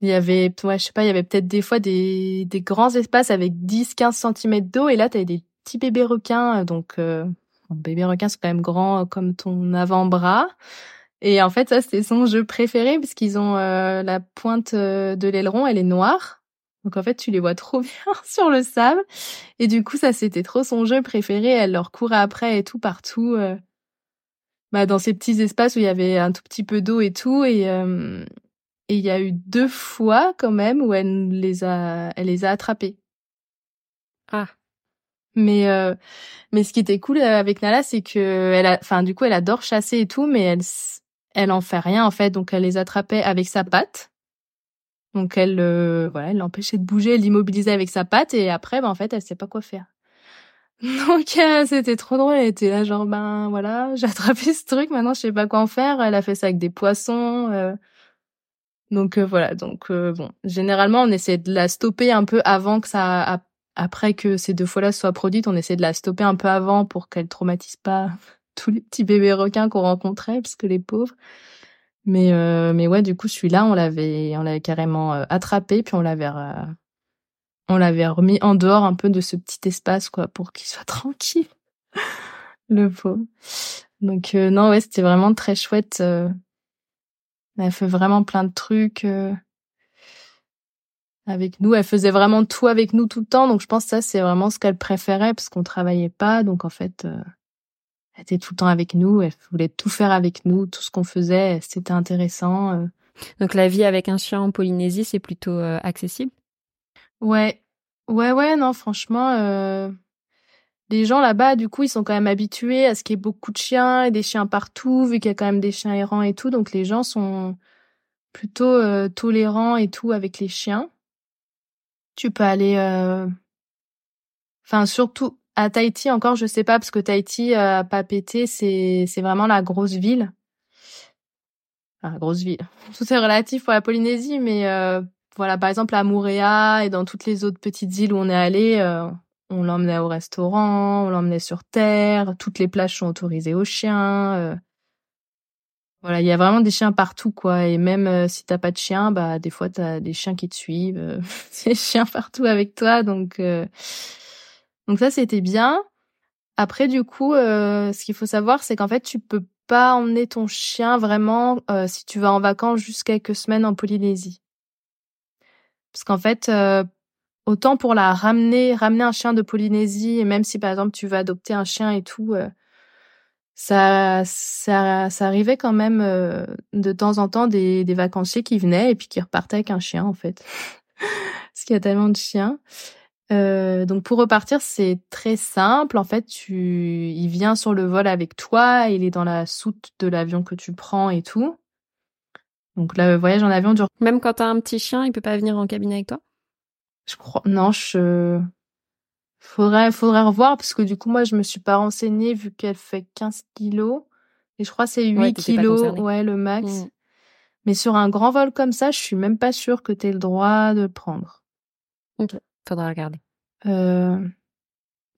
il y avait, ouais, je sais pas, il y avait peut-être des fois des, grands espaces avec 10-15 cm d'eau et là, tu avais des petits bébés requins. Donc, bébés requins sont quand même grands comme ton avant-bras. Et en fait, ça, c'était son jeu préféré parce qu'ils ont euh, la pointe de l'aileron, elle est noire. Donc en fait, tu les vois trop bien sur le sable. Et du coup, ça c'était trop son jeu préféré. Elle leur courait après et tout partout. Euh, bah, dans ces petits espaces où il y avait un tout petit peu d'eau et tout. Et euh, et il y a eu deux fois quand même où elle les a, elle les a attrapés. Ah. Mais euh, mais ce qui était cool avec Nala, c'est que elle a, enfin du coup, elle adore chasser et tout, mais elle elle en fait rien en fait. Donc elle les attrapait avec sa patte. Donc elle, euh, voilà, elle l'empêchait de bouger, elle l'immobilisait avec sa patte et après, ben, en fait, elle sait pas quoi faire. Donc euh, c'était trop drôle, elle était là genre ben voilà, j'ai attrapé ce truc, maintenant je sais pas quoi en faire. Elle a fait ça avec des poissons. Euh. Donc voilà, donc bon, généralement on essaie de la stopper un peu avant que ça, après que ces deux fois-là soient produites, on essaie de la stopper un peu avant pour qu'elle traumatise pas tous les petits bébés requins qu'on rencontrait, parce que les pauvres. Mais euh, mais ouais, du coup, celui-là, on l'avait on l'avait carrément euh, attrapé puis on l'avait euh, on l'avait remis en dehors un peu de ce petit espace quoi pour qu'il soit tranquille. Le pauvre. Donc non, ouais, c'était vraiment très chouette. elle fait vraiment plein de trucs avec nous. Elle faisait vraiment tout avec nous tout le temps. Donc je pense que ça c'est vraiment ce qu'elle préférait parce qu'on travaillait pas. Donc en fait elle était tout le temps avec nous, elle voulait tout faire avec nous, tout ce qu'on faisait, c'était intéressant. Euh. Donc la vie avec un chien en Polynésie, c'est plutôt euh, accessible? Ouais, ouais, ouais, non, franchement, euh... les gens là-bas, du coup, ils sont quand même habitués à ce qu'il y ait beaucoup de chiens et des chiens partout, vu qu'il y a quand même des chiens errants et tout, donc les gens sont plutôt euh, tolérants et tout avec les chiens. Tu peux aller, enfin surtout à Tahiti encore, je sais pas parce que Tahiti euh, pas pété, c'est c'est vraiment la grosse ville. Enfin, grosse ville. Tout est relatif pour la Polynésie, mais euh, voilà, par exemple à Moorea et dans toutes les autres petites îles où on est allé, euh, on l'emmenait au restaurant, on l'emmenait sur terre, toutes les plages sont autorisées aux chiens. Euh. voilà, il y a vraiment des chiens partout, quoi. Et même euh, si t'as pas de chien, bah des fois t'as des chiens qui te suivent, euh, des chiens partout avec toi, donc donc ça c'était bien. Après du coup, ce qu'il faut savoir, c'est qu'en fait tu peux pas emmener ton chien vraiment si tu vas en vacances juste quelques semaines en Polynésie. Parce qu'en fait, euh, autant pour la ramener, ramener un chien de Polynésie, et même si par exemple tu veux adopter un chien et tout, euh, ça, ça, ça arrivait quand même euh, de temps en temps des, des vacanciers qui venaient et puis qui repartaient avec un chien en fait. Parce qu'il y a tellement de chiens. Euh, donc pour repartir, c'est très simple. En fait, tu, il vient sur le vol avec toi, il est dans la soute de l'avion que tu prends et tout. Donc le voyage en avion dure. Même quand t'as un petit chien, il peut pas venir en cabine avec toi? Je crois. Non, je. Faudrait, faudrait revoir parce que du coup, moi, je me suis pas renseignée vu qu'elle fait 15 kilos. Et je crois que c'est 8 kilos, ouais, le max. Mm. Mais sur un grand vol comme ça, je suis même pas sûre que t'aies le droit de le prendre. Ok, faudra regarder. Euh...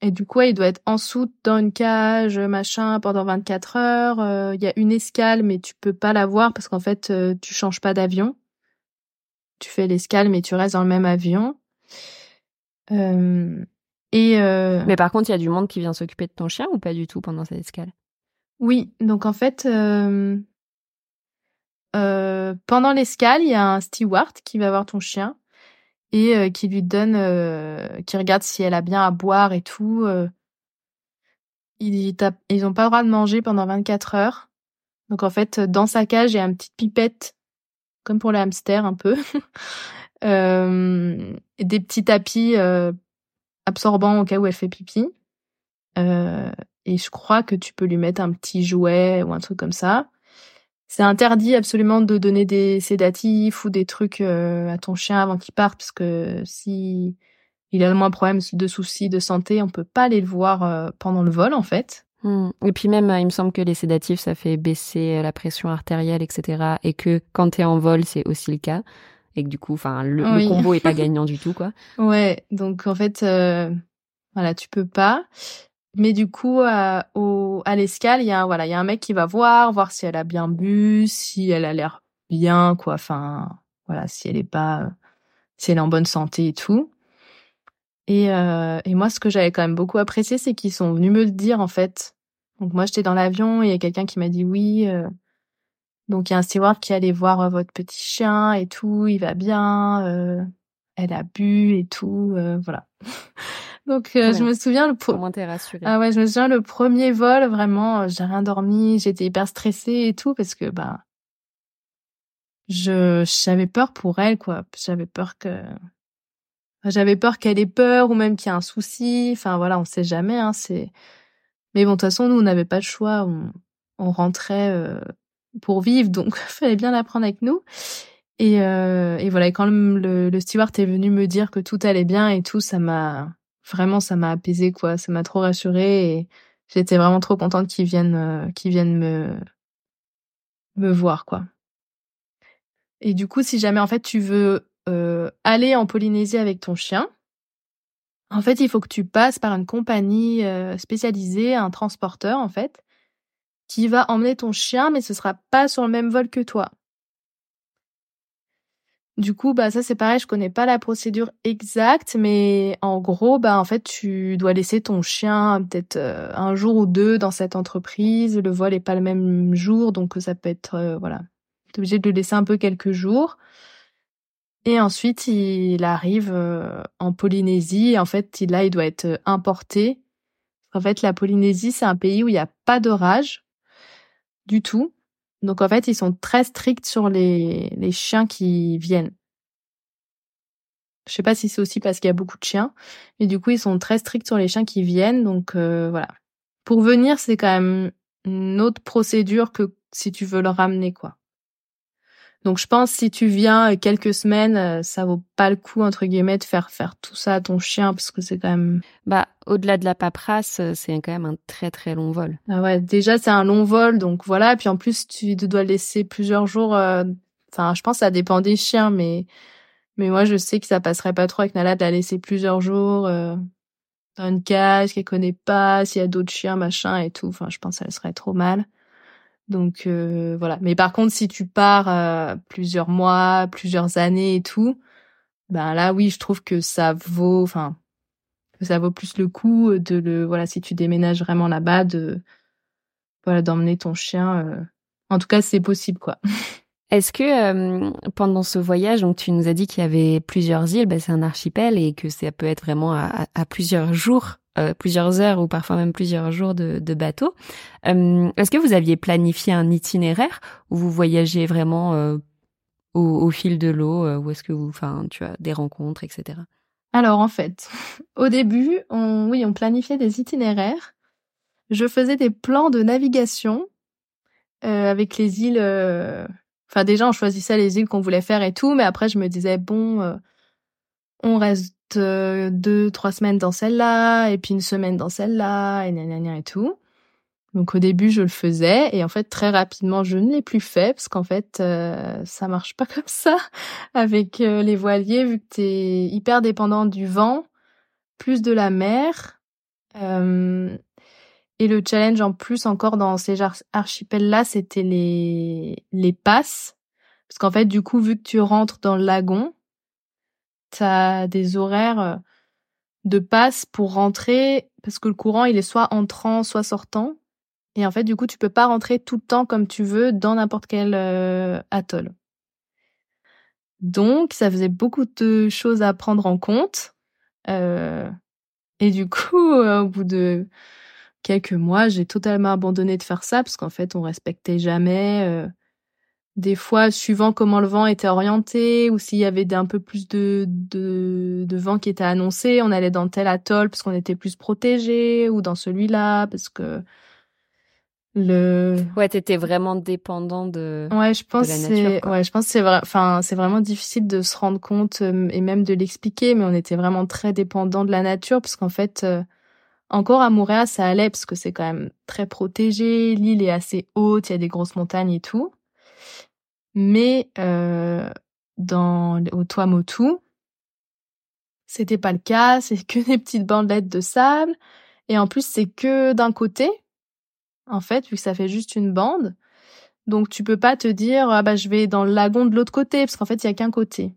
Et du coup, il doit être en soute dans une cage, machin, pendant 24 heures. Euh, il y a une escale, mais tu peux pas la voir parce qu'en fait, euh, tu changes pas d'avion. Tu fais l'escale, mais tu restes dans le même avion. Euh, et Mais par contre, il y a du monde qui vient s'occuper de ton chien ou pas du tout pendant cette escale? Oui, donc en fait, pendant l'escale, il y a un steward qui va voir ton chien et euh, qui lui donne, euh, qui regarde si elle a bien à boire et tout. Euh. Ils, ils ont pas le droit de manger pendant 24 heures. Donc en fait, dans sa cage, il y a une petite pipette, comme pour les hamsters un peu, euh, des petits tapis absorbants au cas où elle fait pipi. et je crois que tu peux lui mettre un petit jouet ou un truc comme ça c'est interdit absolument de donner des sédatifs ou des trucs euh, à ton chien avant qu'il parte parce que si il a le moins de problèmes de soucis de santé, on peut pas aller le voir euh, pendant le vol en fait. Hmm. Et puis même, il me semble que les sédatifs, ça fait baisser la pression artérielle, etc. Et que quand tu es en vol, c'est aussi le cas. Et que du coup, enfin, le, combo est pas gagnant du tout, quoi. Ouais, donc en fait, euh, voilà, tu peux pas. Mais du coup, à, au, à l'escale, il y a voilà, il y a un mec qui va voir, voir si elle a bien bu, si elle a l'air bien, quoi. Enfin, voilà, si elle est pas, si elle est en bonne santé et tout. Et, euh, et moi, ce que j'avais quand même beaucoup apprécié, c'est qu'ils sont venus me le dire en fait. Donc moi, j'étais dans l'avion et il y a quelqu'un qui m'a dit oui. Euh, donc il y a un steward qui allait voir euh, votre petit chien et tout, il va bien. Euh, elle a bu et tout, euh, voilà. Donc euh, je me souviens le Ah ouais, je me souviens le premier vol vraiment, euh, j'ai rien dormi, j'étais hyper stressée et tout parce que bah je j'avais peur pour elle quoi, j'avais peur que j'avais peur qu'elle ait peur ou même qu'il y ait un souci, enfin voilà, on sait jamais hein, c'est mais bon de toute façon nous on n'avait pas le choix, on, on rentrait euh, pour vivre donc fallait bien la prendre avec nous. Et, euh, et voilà, et quand le, le, le steward est venu me dire que tout allait bien et tout, ça m'a vraiment ça m'a apaisé quoi, ça m'a trop rassurée et j'étais vraiment trop contente qu'ils viennent euh, qu'ils viennent me me voir quoi. Et du coup, si jamais en fait tu veux euh, aller en Polynésie avec ton chien, en fait, il faut que tu passes par une compagnie euh, spécialisée, un transporteur en fait, qui va emmener ton chien, mais ce sera pas sur le même vol que toi. Du coup, bah ça c'est pareil, je connais pas la procédure exacte, mais en gros, bah en fait tu dois laisser ton chien peut-être euh, un jour ou deux dans cette entreprise. Le vol est pas le même jour, donc ça peut être euh, voilà, t'es obligé de le laisser un peu quelques jours. Et ensuite il arrive euh, en Polynésie. En fait, là il doit être importé. En fait, la Polynésie c'est un pays où il n'y a pas d'orage du tout. Donc en fait, ils sont très stricts sur les, les chiens qui viennent. Je sais pas si c'est aussi parce qu'il y a beaucoup de chiens, mais du coup ils sont très stricts sur les chiens qui viennent. Donc euh, voilà. Pour venir, c'est quand même une autre procédure que si tu veux le ramener quoi. Donc je pense si tu viens quelques semaines, euh, ça vaut pas le coup entre guillemets de faire faire tout ça à ton chien parce que c'est quand même. Bah au-delà de la paperasse, euh, c'est quand même un très très long vol. Ah ouais, déjà c'est un long vol, donc voilà. Puis en plus tu dois laisser plusieurs jours. Euh, enfin, je pense que ça dépend des chiens, mais mais moi je sais que ça passerait pas trop avec Nala de la laisser plusieurs jours dans une cage qu'elle connaît pas, s'il y a d'autres chiens machin et tout. Enfin, je pense que ça serait trop mal. Donc euh, voilà. Mais par contre, si tu pars euh, plusieurs mois, plusieurs années et tout, ben là oui, je trouve que ça vaut, enfin, ça vaut plus le coup de le, voilà, si tu déménages vraiment là-bas, de, voilà, d'emmener ton chien. Euh. En tout cas, c'est possible, quoi. Est-ce que pendant ce voyage, donc tu nous as dit qu'il y avait plusieurs îles, ben c'est un archipel et que ça peut être vraiment à, plusieurs jours euh, plusieurs heures ou parfois même plusieurs jours de, bateau. Euh, est-ce que vous aviez planifié un itinéraire où vous voyagez vraiment euh, au, au, fil de l'eau ou est-ce que vous, enfin, tu as des rencontres, etc. Alors en fait, au début, on, oui, on planifiait des itinéraires. Je faisais des plans de navigation avec les îles. Enfin, déjà, on choisissait les îles qu'on voulait faire et tout, mais après, je me disais bon, on reste euh, deux, trois semaines dans celle-là, et puis une semaine dans celle-là, et gna, et tout. Donc au début, je le faisais, et en fait, très rapidement, je ne l'ai plus fait, parce qu'en fait, euh, ça marche pas comme ça avec euh, les voiliers, vu que t'es hyper dépendant du vent, plus de la mer. Et le challenge en plus encore dans ces archipels-là, c'était les, les passes. Parce qu'en fait, du coup, vu que tu rentres dans le lagon, t'as des horaires euh, de passe pour rentrer parce que le courant il est soit entrant soit sortant et en fait du coup tu peux pas rentrer tout le temps comme tu veux dans n'importe quel euh, atoll. Donc ça faisait beaucoup de choses à prendre en compte euh, et du coup au bout de quelques mois j'ai totalement abandonné de faire ça parce qu'en fait on respectait jamais des fois, suivant comment le vent était orienté ou s'il y avait un peu plus de, de, de, vent qui était annoncé, on allait dans tel atoll parce qu'on était plus protégé ou dans celui-là parce que le ouais t'étais vraiment dépendant de ouais je pense c'est ouais je pense c'est vrai enfin c'est vraiment difficile de se rendre compte euh, et même de l'expliquer mais on était vraiment très dépendant de la nature parce qu'en fait euh, encore à Montréal ça allait parce que c'est quand même très protégé l'île est assez haute il y a des grosses montagnes et tout mais euh, dans au Tuamotu, c'était pas le cas, c'est que des petites bandelettes de sable et en plus c'est que d'un côté en fait, vu que ça fait juste une bande. Donc tu peux pas te dire ah bah je vais dans le lagon de l'autre côté parce qu'en fait il y a qu'un côté.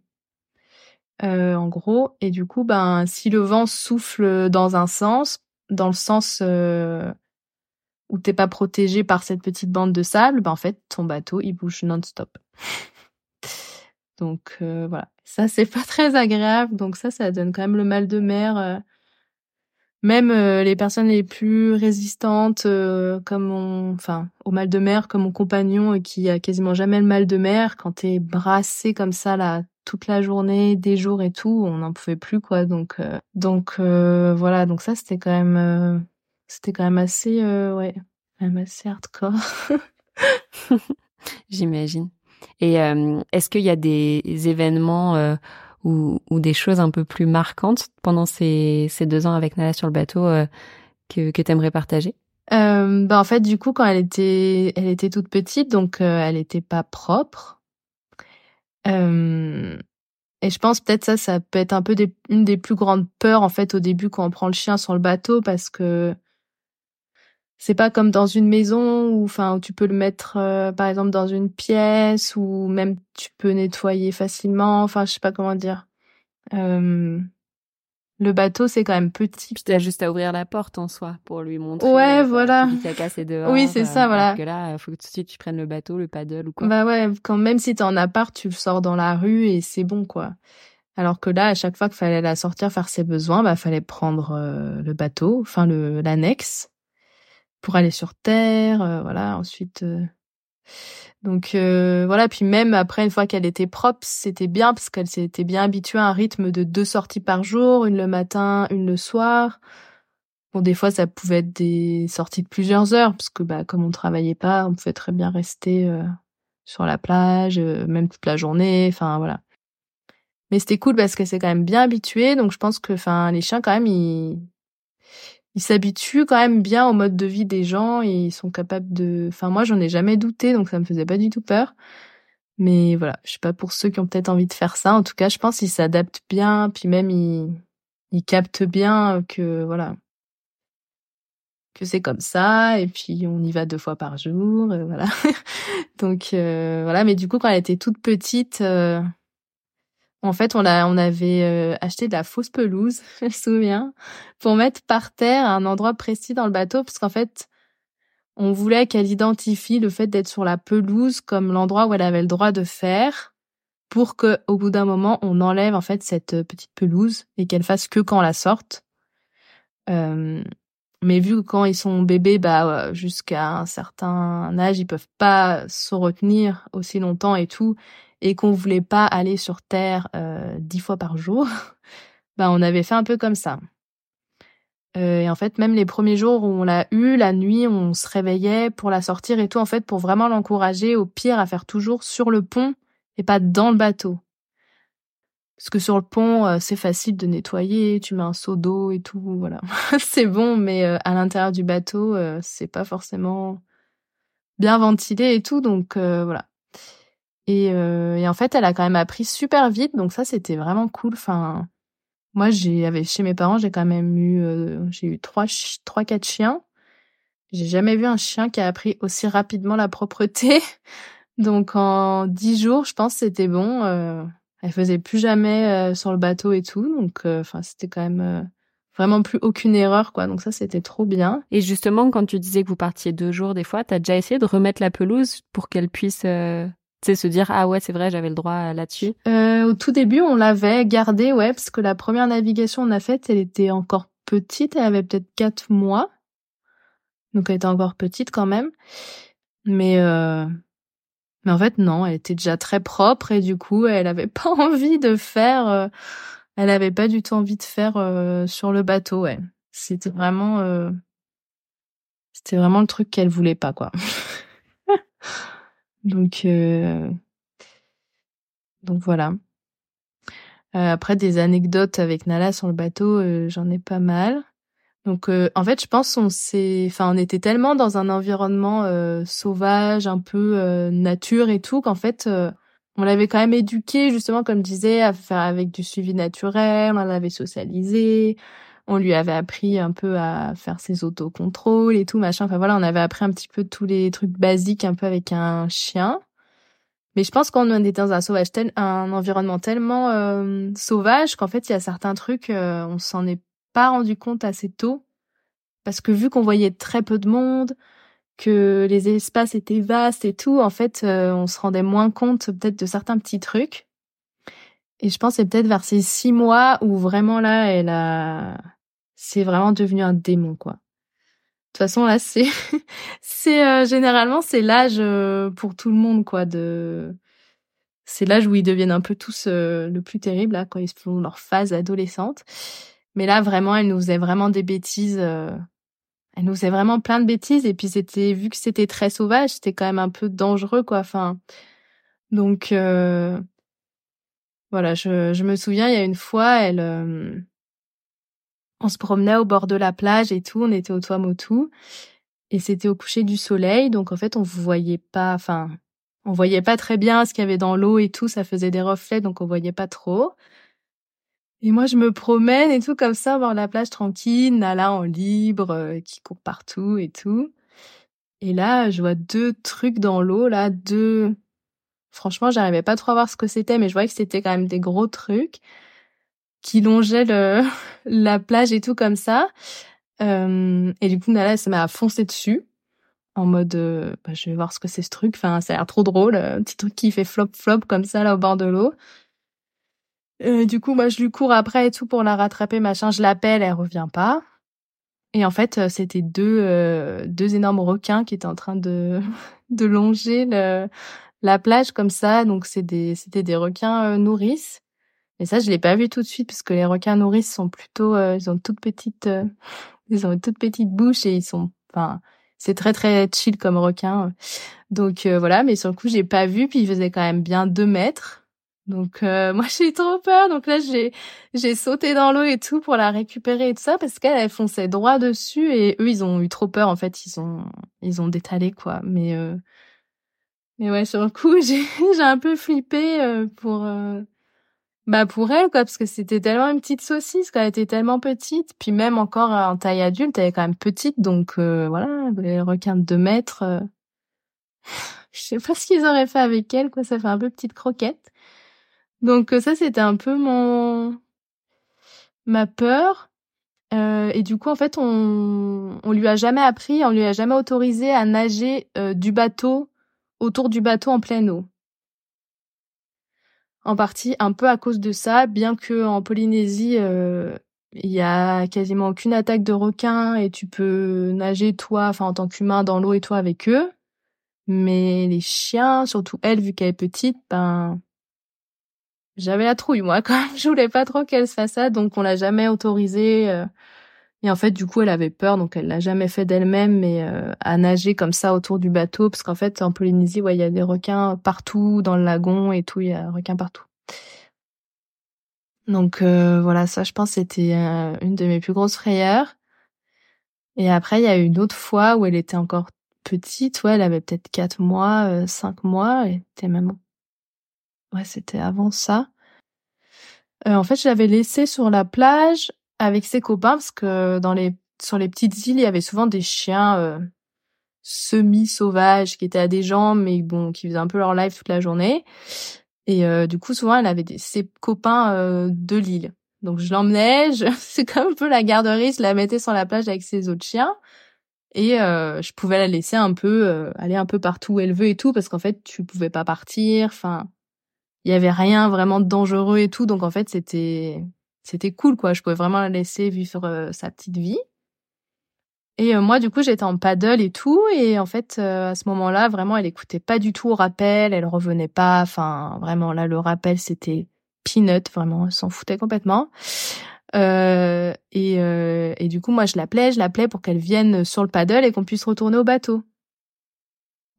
Euh, en gros et du coup ben si le vent souffle dans un sens, dans le sens euh, où t'es pas protégé par cette petite bande de sable, ben en fait ton bateau il bouge non-stop. donc euh, voilà, ça c'est pas très agréable. Donc ça, ça donne quand même le mal de mer. Euh. même euh, les personnes les plus résistantes, comme mon, enfin au mal de mer, comme mon compagnon qui a quasiment jamais le mal de mer, quand t'es brassé comme ça là toute la journée, des jours et tout, on n'en pouvait plus quoi. Donc donc voilà, donc ça c'était quand même c'était quand même assez, euh, ouais, quand même assez hardcore. J'imagine. Et euh, est-ce qu'il y a des événements euh, ou, ou, des choses un peu plus marquantes pendant ces, ces deux ans avec Nala sur le bateau euh, que, que tu aimerais partager? Euh, bah en fait du coup quand elle était elle était toute petite donc elle était pas propre euh, et je pense peut-être ça ça peut être un peu une des plus grandes peurs en fait au début quand on prend le chien sur le bateau parce que c'est pas comme dans une maison où enfin où tu peux le mettre euh, par exemple dans une pièce ou même tu peux nettoyer facilement enfin je sais pas comment dire. Euh, le bateau c'est quand même petit. Tu as juste à ouvrir la porte en soi pour lui montrer ouais euh, voilà. dehors, oui c'est ça voilà. parce que là faut que tout de suite tu prennes le bateau le paddle ou quoi. Bah ouais quand même si t'es en appart tu le sors dans la rue et c'est bon quoi. Alors que là, à chaque fois qu'il fallait la sortir faire ses besoins, bah fallait prendre le bateau, enfin le l'annexe, pour aller sur Terre, euh, voilà. Ensuite, euh, donc euh, voilà. Puis même après, une fois qu'elle était propre, c'était bien parce qu'elle s'était bien habituée à un rythme de deux sorties par jour, une le matin, une le soir. Bon, des fois, ça pouvait être des sorties de plusieurs heures parce que bah comme on travaillait pas, on pouvait très bien rester sur la plage, même toute la journée. Enfin voilà. Mais c'était cool parce que c'est quand même bien habitué, donc je pense que, enfin, les chiens quand même, ils ils s'habituent quand même bien au mode de vie des gens ils sont capables de. Enfin moi j'en ai jamais douté, donc ça me faisait pas du tout peur. Mais voilà, je sais pas pour ceux qui ont peut-être envie de faire ça. En tout cas, je pense qu'ils s'adaptent bien, puis même ils ils captent bien que voilà que c'est comme ça et puis on y va deux fois par jour euh, voilà donc euh, voilà mais du coup quand elle était toute petite euh, en fait on avait acheté de la fausse pelouse je me souviens pour mettre par terre un endroit précis dans le bateau parce qu'en fait on voulait qu'elle identifie le fait d'être sur la pelouse comme l'endroit où elle avait le droit de faire pour que au bout d'un moment on enlève en fait cette petite pelouse et qu'elle fasse que quand on la sorte. Euh, mais vu que quand ils sont bébés, bah jusqu'à un certain âge, ils peuvent pas se retenir aussi longtemps et tout, et qu'on voulait pas aller sur Terre euh, dix fois par jour, bah on avait fait un peu comme ça. Euh, et en fait, même les premiers jours où on l'a eu, la nuit, on se réveillait pour la sortir et tout, en fait, pour vraiment l'encourager au pire à faire toujours sur le pont et pas dans le bateau. Parce que sur le pont, euh, c'est facile de nettoyer, tu mets un seau d'eau et tout, voilà. c'est bon, mais à l'intérieur du bateau, c'est pas forcément bien ventilé et tout, donc voilà. Et, et, en fait, elle a quand même appris super vite, donc ça, c'était vraiment cool. Enfin, moi, avec, chez mes parents, j'ai quand même eu, j'ai eu trois, trois, quatre chiens. J'ai jamais vu un chien qui a appris aussi rapidement la propreté. Donc en dix jours, je pense, c'était bon elle faisait plus jamais euh, sur le bateau et tout donc euh, enfin c'était quand même euh, vraiment plus aucune erreur quoi donc ça c'était trop bien et justement quand tu disais que vous partiez deux jours des fois t'as déjà essayé de remettre la pelouse pour qu'elle puisse se dire ah ouais c'est vrai j'avais le droit là-dessus au tout début on l'avait gardée ouais parce que la première navigation on a faite elle était encore petite elle avait peut-être quatre mois donc elle était encore petite quand même mais mais en fait, non, elle était déjà très propre et du coup, elle avait pas envie de faire, euh, elle avait pas du tout envie de faire euh, sur le bateau, ouais. C'était vraiment, euh, c'était vraiment le truc qu'elle voulait pas, quoi. donc, donc voilà. après des anecdotes avec Nala sur le bateau, j'en ai pas mal. Donc euh, en fait, je pense on s'est enfin on était tellement dans un environnement euh, sauvage, un peu euh, nature et tout qu'en fait on l'avait quand même éduqué justement comme je disais à faire avec du suivi naturel, on l'avait socialisé, on lui avait appris un peu à faire ses autocontrôles et tout machin. Enfin voilà, on avait appris un petit peu tous les trucs basiques un peu avec un chien. Mais je pense qu'on était dans un sauvage un environnement tellement sauvage qu'en fait il y a certains trucs on s'en est pas rendu compte assez tôt parce que vu qu'on voyait très peu de monde, que les espaces étaient vastes et tout, en fait, euh, on se rendait moins compte peut-être de certains petits trucs. Et je pense c'est peut-être vers ces six mois où vraiment là, elle a, c'est vraiment devenu un démon quoi. De toute façon là, c'est, c'est euh, généralement c'est l'âge euh, pour tout le monde quoi de, c'est l'âge où ils deviennent un peu tous le plus terrible là quand ils font leur phase adolescente. Mais là, vraiment, elle nous faisait vraiment des bêtises. Euh, elle nous faisait vraiment plein de bêtises. Et puis, c'était vu que c'était très sauvage, c'était quand même un peu dangereux, quoi. Enfin, donc euh, voilà, je, je me souviens, il y a une fois, elle, euh, on se promenait au bord de la plage et tout. On était au Tuamotu et c'était au coucher du soleil. Donc en fait, on voyait pas. Enfin, on voyait pas très bien ce qu'il y avait dans l'eau et tout. Ça faisait des reflets, donc on voyait pas trop. Et moi, je me promène et tout comme ça, voir la plage tranquille, Nala en libre, euh, qui court partout et tout. Et là, je vois deux trucs dans l'eau, là, deux... Franchement, j'arrivais pas trop à voir ce que c'était, mais je voyais que c'était quand même des gros trucs qui longeaient le... la plage et tout comme ça. Euh, et du coup, Nala, ça m'a foncé dessus en mode euh, bah, je vais voir ce que c'est ce truc enfin ça a l'air trop drôle un petit truc qui fait flop flop comme ça là au bord de l'eau euh, du coup, moi, je lui cours après et tout pour la rattraper, machin. Je l'appelle, elle revient pas. Et en fait, euh, c'était deux euh, deux énormes requins qui étaient en train de de longer le, la plage comme ça. Donc, des c'était des requins nourrices. Et ça, je l'ai pas vu tout de suite parce que les requins nourrices sont plutôt ils ont toutes petites ils ont une toute petite bouche et ils sont enfin c'est très très chill comme requin. Donc voilà, mais sur le coup j'ai pas vu, puis il faisait quand même bien deux mètres. Donc moi j'ai trop peur. Donc là j'ai j'ai sauté dans l'eau et tout pour la récupérer et tout ça parce qu'elle fonçait droit dessus et eux ils ont eu trop peur en fait ils ont ils ont détalé quoi. Mais mais ouais sur le coup j'ai j'ai un peu flippé pour bah pour elle quoi parce que c'était tellement une petite saucisse qu'elle était tellement petite. Puis même encore en taille adulte elle est quand même petite. Donc euh, voilà les requins de 2 mètres euh... je sais pas ce qu'ils auraient fait avec elle quoi. Ça fait un peu petite croquette. Donc euh, ça c'était un peu mon ma peur. Euh, et du coup en fait on on lui a jamais appris on lui a jamais autorisé à nager du bateau autour du bateau en pleine eau en partie un peu à cause de ça, bien que en Polynésie, euh, il y a quasiment aucune attaque de requins et tu peux nager toi, enfin en tant qu'humain dans l'eau et toi avec eux. Mais les chiens, surtout elle, vu qu'elle est petite, ben j'avais la trouille moi quand même. Je voulais pas trop qu'elle se fasse ça, donc on l'a jamais autorisée. Et en fait, du coup, elle avait peur, donc elle l'a jamais fait d'elle-même, mais euh, à nager comme ça autour du bateau, parce qu'en fait, en Polynésie, ouais, il y a des requins partout dans le lagon et tout, il y a requins partout. Donc euh, voilà, ça, je pense, c'était euh, une de mes plus grosses frayeurs. Et après, il y a eu une autre fois où elle était encore petite, ouais, elle avait peut-être quatre mois, cinq mois, elle était même, ouais, c'était avant ça. en fait, je l'avais laissée sur la plage avec ses copains parce que dans les sur les petites îles, il y avait souvent des chiens euh, semi-sauvages qui étaient à des jambes mais bon qui faisaient un peu leur life toute la journée. Et euh, du coup, souvent, elle avait des, ses copains euh, de l'île. Donc je l'emmenais, je... c'est comme un peu la garderie, je la mettais sur la plage avec ses autres chiens et je pouvais la laisser un peu aller un peu partout où elle veut et tout parce qu'en fait, tu pouvais pas partir, enfin il y avait rien vraiment de dangereux et tout donc en fait, c'était c'était cool quoi. Je pouvais vraiment la laisser vivre euh, sa petite vie. Et euh, moi, du coup, j'étais en paddle et tout. Et en fait, euh, à ce moment-là, vraiment, elle écoutait pas du tout au rappel. Elle revenait pas. Enfin, vraiment, là, le rappel, c'était peanut. Vraiment, elle s'en foutait complètement. et, et du coup, moi, je l'appelais, je l'appelais pour qu'elle vienne sur le paddle et qu'on puisse retourner au bateau.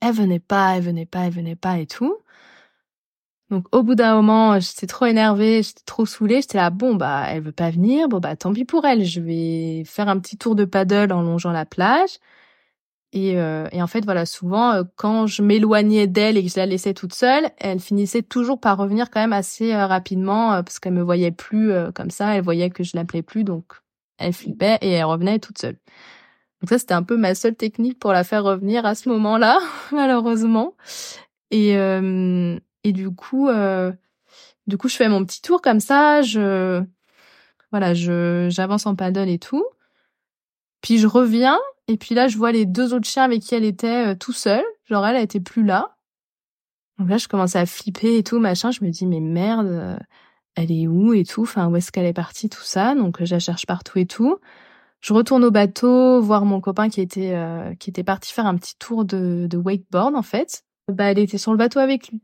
Elle venait pas, elle venait pas, elle venait pas et tout. Donc au bout d'un moment, j'étais trop énervée, j'étais trop saoulée, j'étais là bon bah elle veut pas venir, bon bah tant pis pour elle, je vais faire un petit tour de paddle en longeant la plage. Et, euh, et en fait voilà, souvent euh, quand je m'éloignais d'elle et que je la laissais toute seule, elle finissait toujours par revenir quand même assez euh, rapidement parce qu'elle me voyait plus comme ça, elle voyait que je l'appelais plus donc elle flippait et elle revenait toute seule. Donc ça c'était un peu ma seule technique pour la faire revenir à ce moment-là, malheureusement. Et et du coup, euh, du coup, je fais mon petit tour comme ça. Je, voilà, je, j'avance en paddle et tout. Puis je reviens. Et puis là, je vois les deux autres chiens avec qui elle était euh, tout seule. Genre, elle, elle était plus là. Donc là, je commence à flipper et tout, machin. Je me dis, mais merde, euh, elle est où et tout? Enfin, où est-ce qu'elle est partie, tout ça? Donc, je la cherche partout et tout. Je retourne au bateau, voir mon copain qui était, qui était parti faire un petit tour de, de wakeboard, en fait. Bah, elle était sur le bateau avec lui.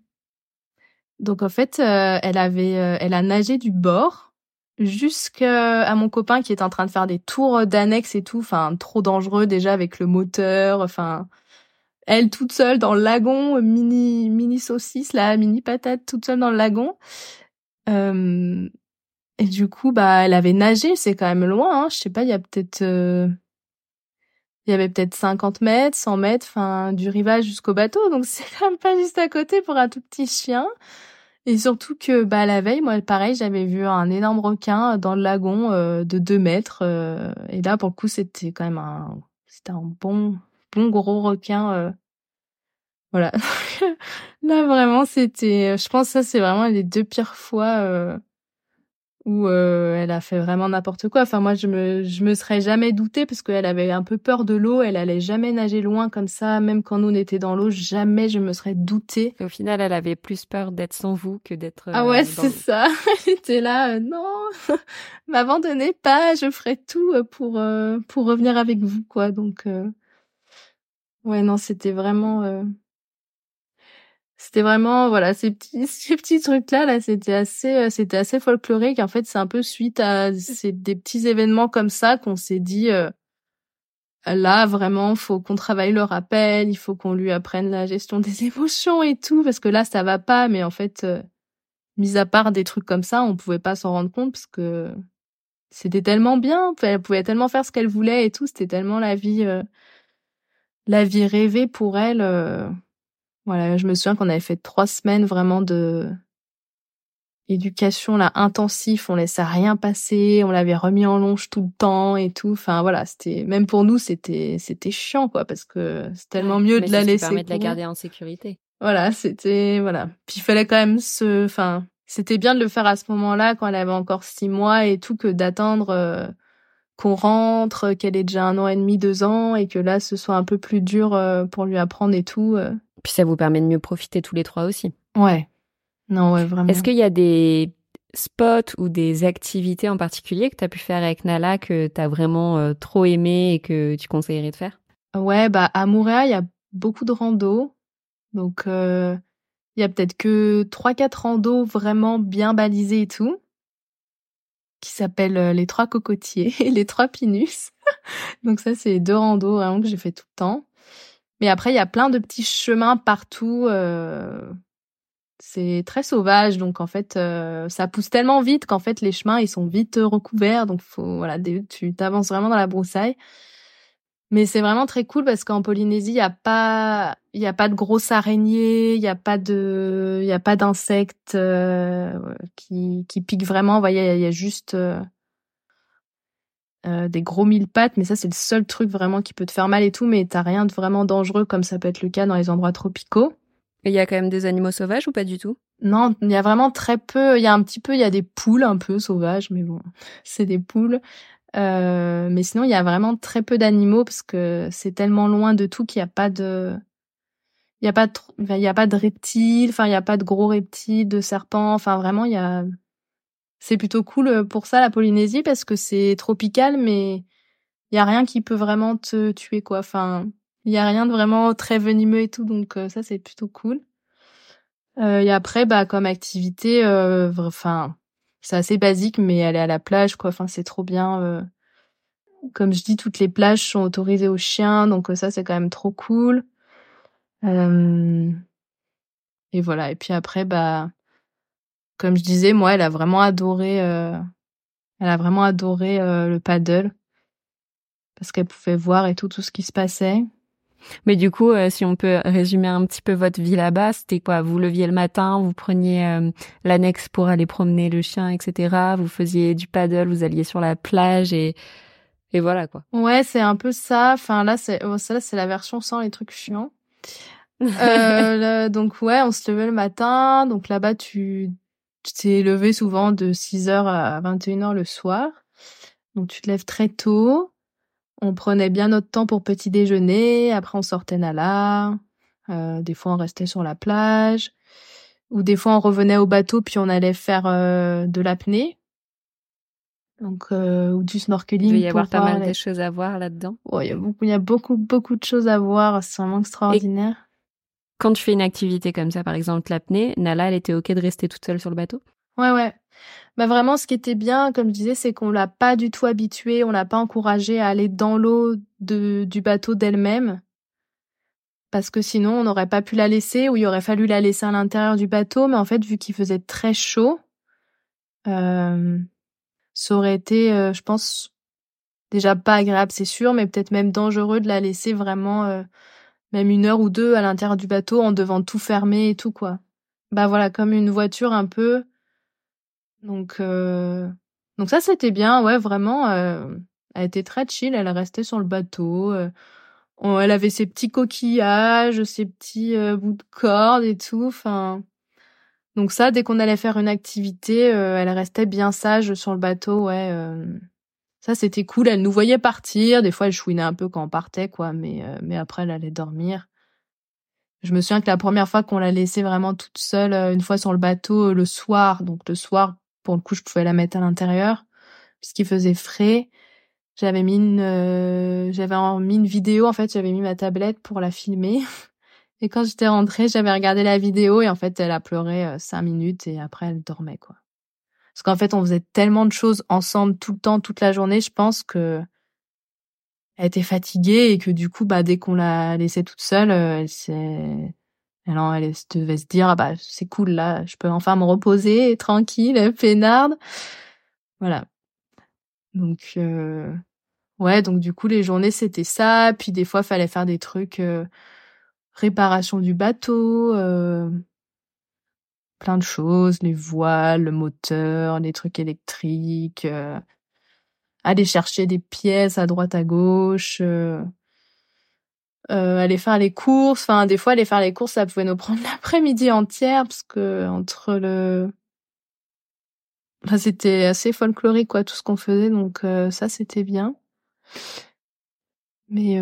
Donc en fait, euh, elle avait, euh, a nagé du bord jusqu'à mon copain qui est en train de faire des tours d'annexe et tout, enfin trop dangereux déjà avec le moteur, enfin elle toute seule dans le lagon, mini mini saucisse là, mini patate toute seule dans le lagon. Euh, et du coup, bah elle avait nagé, c'est quand même loin, hein, je sais pas, il y a peut-être il y avait peut-être 50 mètres, 100 mètres, enfin du rivage jusqu'au bateau, donc c'est quand même pas juste à côté pour un tout petit chien. Et surtout que bah la veille, moi pareil, j'avais vu un énorme requin dans le lagon euh, de 2 mètres. Euh, et là, pour le coup, c'était quand même un, c'était un bon, bon gros requin. Euh. voilà. là vraiment, c'était, je pense que ça c'est vraiment les deux pires fois où euh, elle a fait vraiment n'importe quoi. Enfin moi je me je me serais jamais douté parce qu'elle avait un peu peur de l'eau, elle allait jamais nager loin comme ça, même quand nous on était dans l'eau, jamais je me serais douté. Au final, elle avait plus peur d'être sans vous que d'être Ah ouais, euh, c'est ça. elle était là euh, non, m'abandonnez pas, je ferai tout pour pour revenir avec vous quoi. Donc ouais non, c'était vraiment c'était vraiment voilà ces petits ces petits trucs là là c'était assez euh, c'était assez folklorique. En fait c'est un peu suite à c'est des petits événements comme ça qu'on s'est dit euh, là vraiment faut qu'on travaille le rappel, il faut qu'on lui apprenne la gestion des émotions et tout parce que là ça va pas. Mais en fait euh, mis à part des trucs comme ça, on pouvait pas s'en rendre compte parce que c'était tellement bien, elle pouvait tellement faire ce qu'elle voulait et tout, c'était tellement la vie la vie rêvée pour elle. Voilà, je me souviens qu'on avait fait trois semaines vraiment de éducation là intensif, on laissait rien passer, on l'avait remis en longe tout le temps et tout. Enfin voilà, c'était même pour nous c'était c'était chiant quoi parce que c'est tellement mieux de la laisser. permet de la garder en sécurité. Voilà, c'était voilà. Puis il fallait quand même se, enfin c'était bien de le faire à ce moment-là quand elle avait encore six mois et tout que d'attendre euh, qu'on rentre, qu'elle ait déjà un an et demi, deux ans et que là ce soit un peu plus dur euh, pour lui apprendre et tout. Puis ça vous permet de mieux profiter tous les trois aussi. Ouais, non, ouais, vraiment. Est-ce qu'il y a des spots ou des activités en particulier que tu as pu faire avec Nala que tu as vraiment euh, trop aimé et que tu conseillerais de faire? Ouais, bah à Mouréa, il y a beaucoup de randos. Donc euh, il y a peut-être que 3 4 randos vraiment bien balisés et tout qui s'appellent euh, les trois cocotiers et les trois pinus. Donc ça c'est deux randos vraiment que j'ai fait tout le temps. Mais après il y a plein de petits chemins partout euh, c'est très sauvage, donc en fait, euh, ça pousse tellement vite qu'en fait les chemins ils sont vite recouverts, donc faut voilà, tu t'avances vraiment dans la broussaille. Mais c'est vraiment très cool parce qu'en Polynésie, il y a pas, il a pas de grosses araignées, il y a pas de, a pas d'insectes euh, qui qui piquent vraiment. Vous il y, a juste euh, euh, des gros mille pattes, mais ça c'est le seul truc vraiment qui peut te faire mal et tout, mais t'as rien de vraiment dangereux comme ça peut être le cas dans les endroits tropicaux. Il y a quand même des animaux sauvages ou pas du tout Non, il y a vraiment très peu. Il y a un petit peu, il y a des poules un peu sauvages, mais bon, c'est des poules. Euh, mais sinon, il y a vraiment très peu d'animaux parce que c'est tellement loin de tout qu'il n'y a pas de, il y a pas de, il y a pas de reptiles. Enfin, il y a pas de gros reptiles, de serpents. Enfin, vraiment, il y a. C'est plutôt cool pour ça la Polynésie parce que c'est tropical, mais il y a rien qui peut vraiment te tuer quoi. Enfin, il y a rien de vraiment très venimeux et tout, donc euh, ça c'est plutôt cool. Euh, et après, bah comme activité, euh, enfin c'est assez basique, mais aller à la plage, quoi. Enfin c'est trop bien. Euh. Comme je dis, toutes les plages sont autorisées aux chiens, donc ça c'est quand même trop cool. Et voilà. Et puis après, bah comme je disais, moi, elle a vraiment adoré. elle a vraiment adoré le paddle parce qu'elle pouvait voir et tout tout ce qui se passait. Mais du coup, euh, si on peut résumer un petit peu votre vie là-bas, c'était quoi? Vous leviez le matin, vous preniez euh, l'annexe pour aller promener le chien, etc. Vous faisiez du paddle, vous alliez sur la plage et et voilà quoi. Ouais, c'est un peu ça. Enfin là, c'est oh, ça c'est la version sans les trucs chiants. euh, donc ouais, on se levait le matin. Donc là-bas, tu t'es levé souvent de 6h à 21h le soir. Donc tu te lèves très tôt. On prenait bien notre temps pour petit déjeuner, après on sortait Nala, euh, des fois on restait sur la plage, ou des fois on revenait au bateau puis on allait faire euh, de l'apnée, donc euh, ou du snorkeling. Il y avoir pas mal de choses à voir là-dedans. il y a beaucoup, il y a beaucoup, beaucoup de choses à voir. C'est vraiment extraordinaire. Quand tu fais une activité comme ça, par exemple l'apnée, Nala, elle était ok de rester toute seule sur le bateau? Ouais, ouais. Bah vraiment, ce qui était bien, comme je disais, c'est qu'on l'a pas du tout habituée, on l'a pas encouragée à aller dans l'eau du bateau d'elle-même. Parce que sinon, on n'aurait pas pu la laisser, ou il aurait fallu la laisser à l'intérieur du bateau. Mais en fait, vu qu'il faisait très chaud, euh, ça aurait été, euh, je pense, déjà pas agréable, c'est sûr, mais peut-être même dangereux de la laisser vraiment, euh, même une heure ou deux à l'intérieur du bateau en devant tout fermer et tout, quoi. Bah voilà, comme une voiture un peu donc, euh, donc ça, c'était bien. Ouais, vraiment, euh, elle était très chill. Elle restait sur le bateau. Euh, elle avait ses petits coquillages, ses petits bouts de corde et tout. Enfin, donc ça, dès qu'on allait faire une activité, elle restait bien sage sur le bateau. Ouais, ça c'était cool. Elle nous voyait partir. Des fois, elle chouinait un peu quand on partait, quoi. Mais mais après, elle allait dormir. Je me souviens que la première fois qu'on l'a laissée vraiment toute seule, une fois sur le bateau, le soir, donc le soir pour le coup, je pouvais la mettre à l'intérieur puisqu'il faisait frais. J'avais mis une, euh, j'avais mis une vidéo en fait. J'avais mis ma tablette pour la filmer. Et quand j'étais rentrée, j'avais regardé la vidéo et en fait, elle a pleuré euh, cinq minutes et après, elle dormait quoi. Parce qu'en fait, on faisait tellement de choses ensemble tout le temps, toute la journée. Je pense que elle était fatiguée et que du coup, bah, dès qu'on l'a laissée toute seule, elle s'est, elle devait se dire, ah bah, c'est cool, là, je peux enfin me reposer, tranquille, peinarde. Voilà. Donc, euh, ouais, donc du coup, les journées, c'était ça. Puis des fois, fallait faire des trucs, euh, réparation du bateau, euh, plein de choses, les voiles, le moteur, les trucs électriques, euh, aller chercher des pièces à droite à gauche, euh, euh, aller faire les courses. Enfin, des fois, aller faire les courses, ça pouvait nous prendre l'après-midi entière parce que entre le Enfin, c'était assez folklorique quoi tout ce qu'on faisait donc ça c'était bien. Mais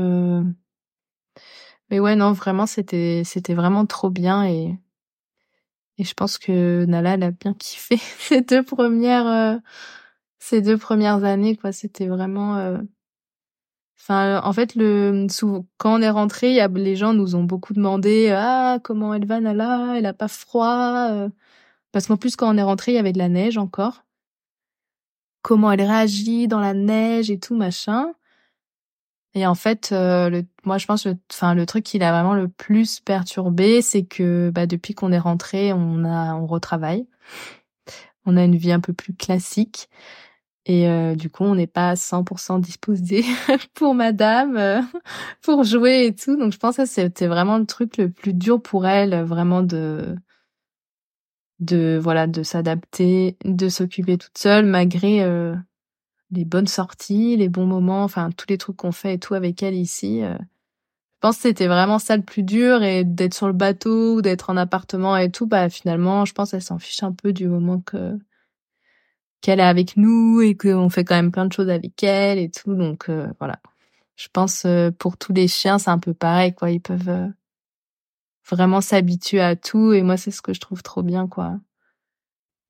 mais ouais non vraiment c'était c'était vraiment trop bien et et je pense que Nala elle a bien kiffé ces deux premières euh, ces deux premières années quoi c'était vraiment euh, en fait, le quand on est rentré, y a, les gens nous ont beaucoup demandé ah comment elle va Nala, elle a pas froid parce qu'en plus quand on est rentré, il y avait de la neige encore. Comment elle réagit dans la neige et tout machin. Et en fait, euh, le, moi je pense, enfin le truc qui l'a vraiment le plus perturbé, c'est que bah, depuis qu'on est rentré, on a, on retravaille, on a une vie un peu plus classique. Et euh, du coup, on n'est pas 100% disposé pour madame, euh, pour jouer et tout. Donc je pense que c'était vraiment le truc le plus dur pour elle, vraiment de de voilà de s'adapter, de s'occuper toute seule malgré euh, les bonnes sorties, les bons moments, enfin tous les trucs qu'on fait et tout avec elle ici. Euh. Je pense que c'était vraiment ça le plus dur et d'être sur le bateau ou d'être en appartement et tout, bah finalement, je pense qu'elle s'en fiche un peu du moment que qu'elle est avec nous et qu'on fait quand même plein de choses avec elle et tout. Donc euh, voilà. Je pense pour tous les chiens, c'est un peu pareil quoi, ils peuvent vraiment s'habituer à tout. Et moi, c'est ce que je trouve trop bien, quoi. On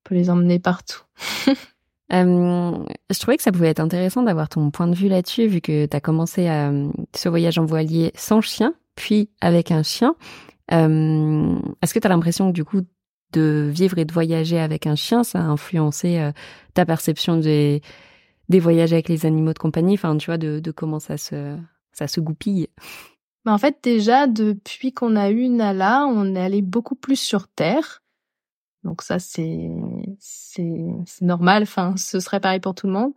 peut les emmener partout. euh, je trouvais que ça pouvait être intéressant d'avoir ton point de vue là-dessus, vu que tu as commencé à, ce voyage en voilier sans chien, puis avec un chien. Euh, Est-ce que tu as l'impression que du coup, de vivre et de voyager avec un chien, ça a influencé euh, ta perception des, voyages avec les animaux de compagnie, enfin, tu vois, de, comment ça se, ça se goupille en fait, déjà, depuis qu'on a eu Nala, on est allé beaucoup plus sur Terre. Donc ça, c'est c'est normal. Enfin, ce serait pareil pour tout le monde.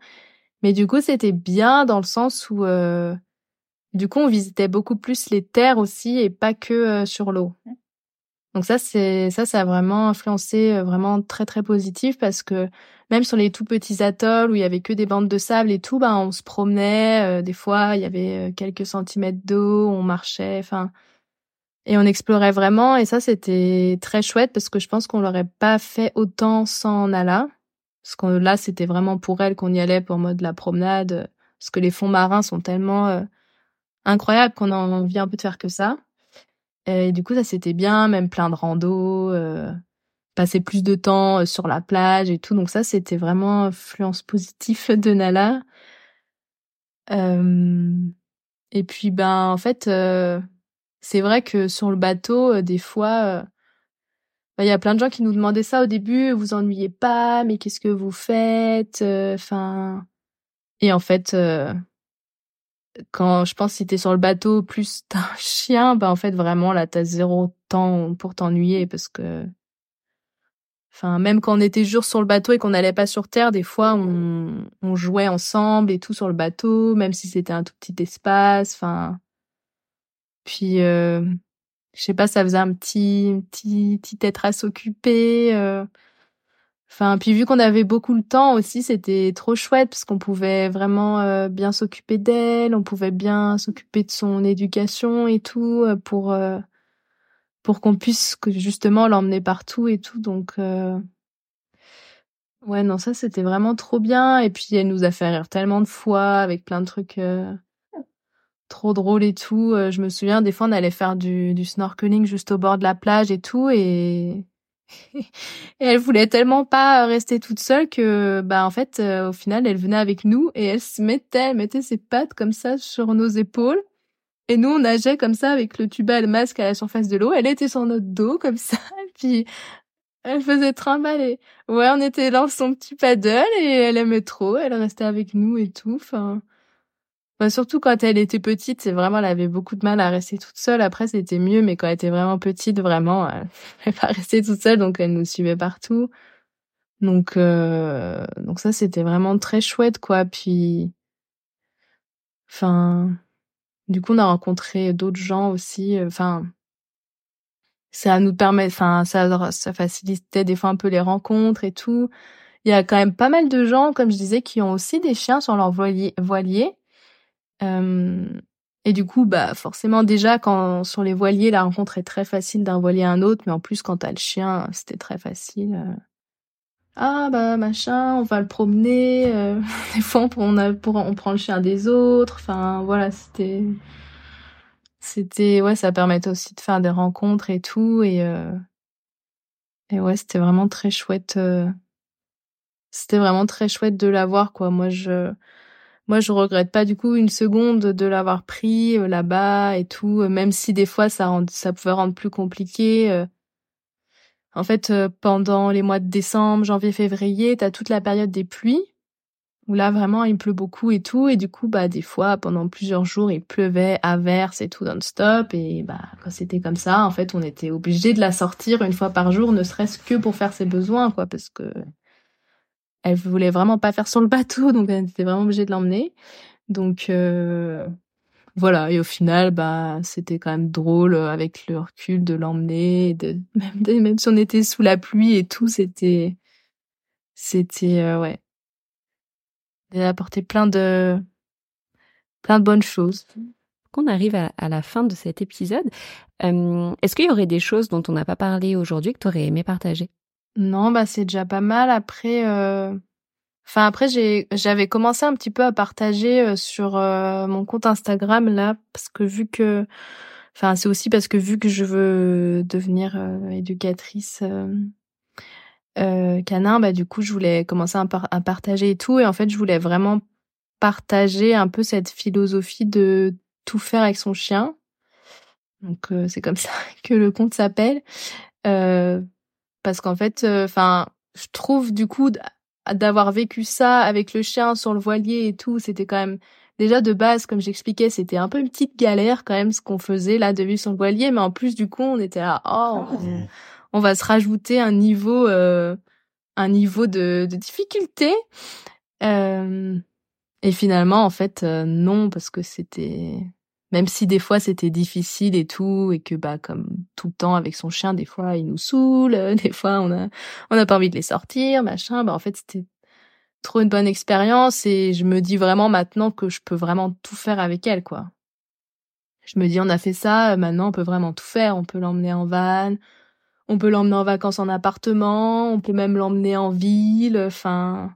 Mais du coup, c'était bien dans le sens où, euh, du coup, on visitait beaucoup plus les terres aussi et pas que euh, sur l'eau. Donc ça, c'est ça, ça a vraiment influencé euh, vraiment très très positif parce que même sur les tout petits atolls où il y avait que des bandes de sable et tout, ben on se promenait. Euh, des fois, il y avait quelques centimètres d'eau, on marchait, enfin, et on explorait vraiment. Et ça, c'était très chouette parce que je pense qu'on l'aurait pas fait autant sans Nala. Parce que là, c'était vraiment pour elle qu'on y allait pour mode la promenade. Parce que les fonds marins sont tellement incroyables qu'on a envie un peu de faire que ça. Et du coup, ça c'était bien, même plein de rando, euh, passer plus de temps euh, sur la plage et tout. Donc ça, c'était vraiment influence positive de Nala. Euh, et puis, ben, en fait, euh, c'est vrai que sur le bateau, des fois, ben, il y a plein de gens qui nous demandaient ça au début. Vous ennuyez pas, mais qu'est-ce que vous faites Enfin, et en fait quand je pense si t'es sur le bateau plus t'as un chien, bah en fait vraiment là t'as zéro temps pour t'ennuyer parce que, enfin même quand on était jour sur le bateau et qu'on n'allait pas sur terre, des fois on, on jouait ensemble et tout sur le bateau, même si c'était un tout petit espace. Enfin, puis euh, je sais pas, ça faisait un petit petit petit être à s'occuper. Euh, Enfin, puis vu qu'on avait beaucoup le temps aussi, c'était trop chouette parce qu'on pouvait vraiment euh, bien s'occuper d'elle, on pouvait bien s'occuper de son éducation et tout euh, pour pour qu'on puisse justement l'emmener partout et tout. Donc ouais, non, ça c'était vraiment trop bien. Et puis elle nous a fait rire tellement de fois avec plein de trucs trop drôles et tout. je me souviens des fois on allait faire du, snorkeling juste au bord de la plage et tout et et elle voulait tellement pas rester toute seule que, bah, en fait, euh, au final, elle venait avec nous et elle se mettait, elle mettait ses pattes comme ça sur nos épaules. Et nous, on nageait comme ça avec le tuba et le masque à la surface de l'eau. Elle était sur notre dos comme ça. Et puis, elle faisait trimballer. Ouais, on était dans son petit paddle et elle aimait trop. Elle restait avec nous et tout. Enfin, Enfin, surtout quand elle était petite, c'est vraiment, elle avait beaucoup de mal à rester toute seule. Après, c'était mieux, mais quand elle était vraiment petite, vraiment, elle pouvait pas rester toute seule, donc elle nous suivait partout. Donc, euh, donc ça, c'était vraiment très chouette, quoi. Puis, enfin, du coup, on a rencontré d'autres gens aussi. Enfin, ça nous permet, enfin, ça, ça facilitait des fois un peu les rencontres et tout. Il y a quand même pas mal de gens, comme je disais, qui ont aussi des chiens sur leur voilier. voilier. Euh, et du coup, bah forcément déjà quand sur les voiliers, la rencontre est très facile d'un voilier à un autre, mais en plus quand t'as le chien, c'était très facile. Euh. Ah bah machin, on va le promener. Euh, des fois on, on, on prend le chien des autres. Enfin voilà, c'était c'était ouais, ça permettait aussi de faire des rencontres et tout et et ouais, c'était vraiment très chouette. C'était vraiment très chouette de l'avoir quoi. Moi je moi je regrette pas du coup une seconde de l'avoir pris euh, là-bas et tout euh, même si des fois ça rend, pouvait rendre plus compliqué euh. en fait pendant les mois de décembre janvier février t'as toute la période des pluies où là vraiment il pleut beaucoup et tout et du coup bah des fois pendant plusieurs jours il pleuvait averse et tout non-stop et bah quand c'était comme ça en fait on était obligé de la sortir une fois par jour ne serait-ce que pour faire ses besoins quoi parce que elle voulait vraiment pas faire sur le bateau, donc elle était vraiment obligée de l'emmener. Donc euh, voilà, et au final, bah c'était quand même drôle euh, avec le recul de l'emmener, de même, même si on était sous la pluie et tout, c'était c'était euh, ouais, elle a apporté plein de plein de bonnes choses. Qu'on arrive à, la fin de cet épisode, euh, est-ce qu'il y aurait des choses dont on n'a pas parlé aujourd'hui que tu aurais aimé partager? Non, bah c'est déjà pas mal. Après, euh... enfin après j'ai j'avais commencé un petit peu à partager euh, sur euh, mon compte Instagram là parce que vu que, enfin c'est aussi parce que vu que je veux devenir euh, éducatrice canin, bah du coup je voulais commencer à, partager et tout et en fait je voulais vraiment partager un peu cette philosophie de tout faire avec son chien. Donc c'est comme ça que le compte s'appelle. Euh, parce qu'en fait, euh, enfin, je trouve du coup d'avoir vécu ça avec le chien sur le voilier et tout, c'était quand même déjà de base, comme j'expliquais, c'était un peu une petite galère quand même ce qu'on faisait là de vivre sur le voilier, mais en plus du coup, on était là, oh, on, va se rajouter un niveau, euh, un niveau de, de difficulté. Euh, et finalement, en fait, euh, non, parce que c'était même si des fois c'était difficile et tout et que bah comme tout le temps avec son chien des fois il nous saoule des fois on a on a pas envie de les sortir machin. Bah en fait c'était trop une bonne expérience et je me dis vraiment maintenant que je peux vraiment tout faire avec elle quoi. Je me dis on a fait ça maintenant on peut vraiment tout faire. On peut l'emmener en van on peut l'emmener en vacances en appartement on peut même l'emmener en ville enfin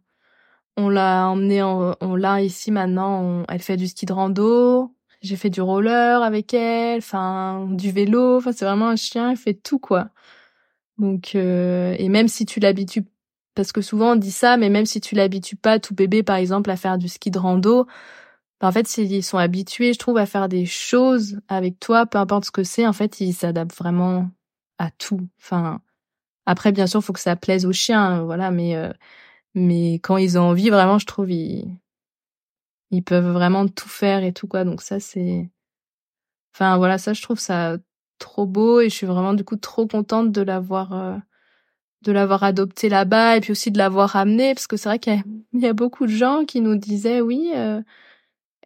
on l'a emmené en, on l'a ici maintenant elle fait du ski de rando j'ai fait du roller avec elle, enfin du vélo, enfin c'est vraiment un chien, il fait tout quoi. Donc euh, et même si tu l'habitues parce que souvent on dit ça mais même si tu l'habitues pas tout bébé par exemple à faire du ski de rando, bah, en fait s'ils sont habitués, je trouve à faire des choses avec toi, peu importe ce que c'est, en fait, ils s'adaptent vraiment à tout. Enfin après bien sûr, faut que ça plaise aux chiens, voilà, mais euh, mais quand ils ont envie vraiment, je trouve ils ils peuvent vraiment tout faire et tout quoi. Donc ça c'est enfin voilà, ça je trouve ça trop beau et je suis vraiment du coup trop contente de l'avoir euh, de l'avoir adopté là-bas et puis aussi de l'avoir amené parce que c'est vrai qu'il y, a beaucoup de gens qui nous disaient oui euh,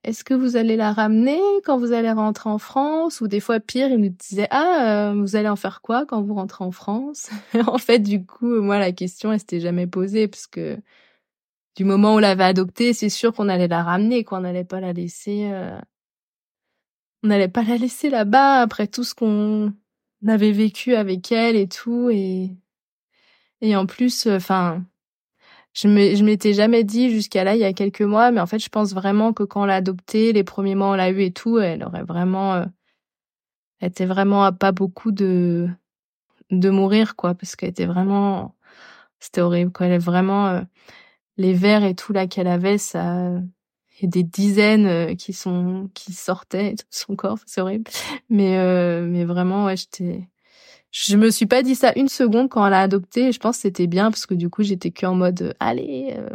est-ce que vous allez la ramener quand vous allez rentrer en France? Ou des fois pire ils nous disaient ah euh, vous allez en faire quoi quand vous rentrez en France en fait du coup moi la question elle s'était jamais posée parce que du moment où on l'avait adoptée, c'est sûr qu'on allait la ramener, qu'on n'allait pas la laisser, euh... on n'allait pas la laisser là-bas après tout ce qu'on avait vécu avec elle et tout. Et et en plus, enfin, je m'étais jamais dit jusqu'à là il y a quelques mois, mais en fait je pense vraiment que quand on l'a adoptée, les premiers mois on l'a eu et tout, elle aurait vraiment, euh... elle était vraiment à pas beaucoup de de mourir quoi, parce qu'elle était vraiment, c'était horrible quoi, elle est vraiment euh, les verres et tout là qu'elle avait, ça, a des dizaines euh, qui sont qui sortaient de son corps, c'est horrible. Mais euh, mais vraiment, ouais, j'étais je me suis pas dit ça une seconde quand elle a adopté. je pense que c'était bien parce que du coup, j'étais que en mode, euh, allez, euh,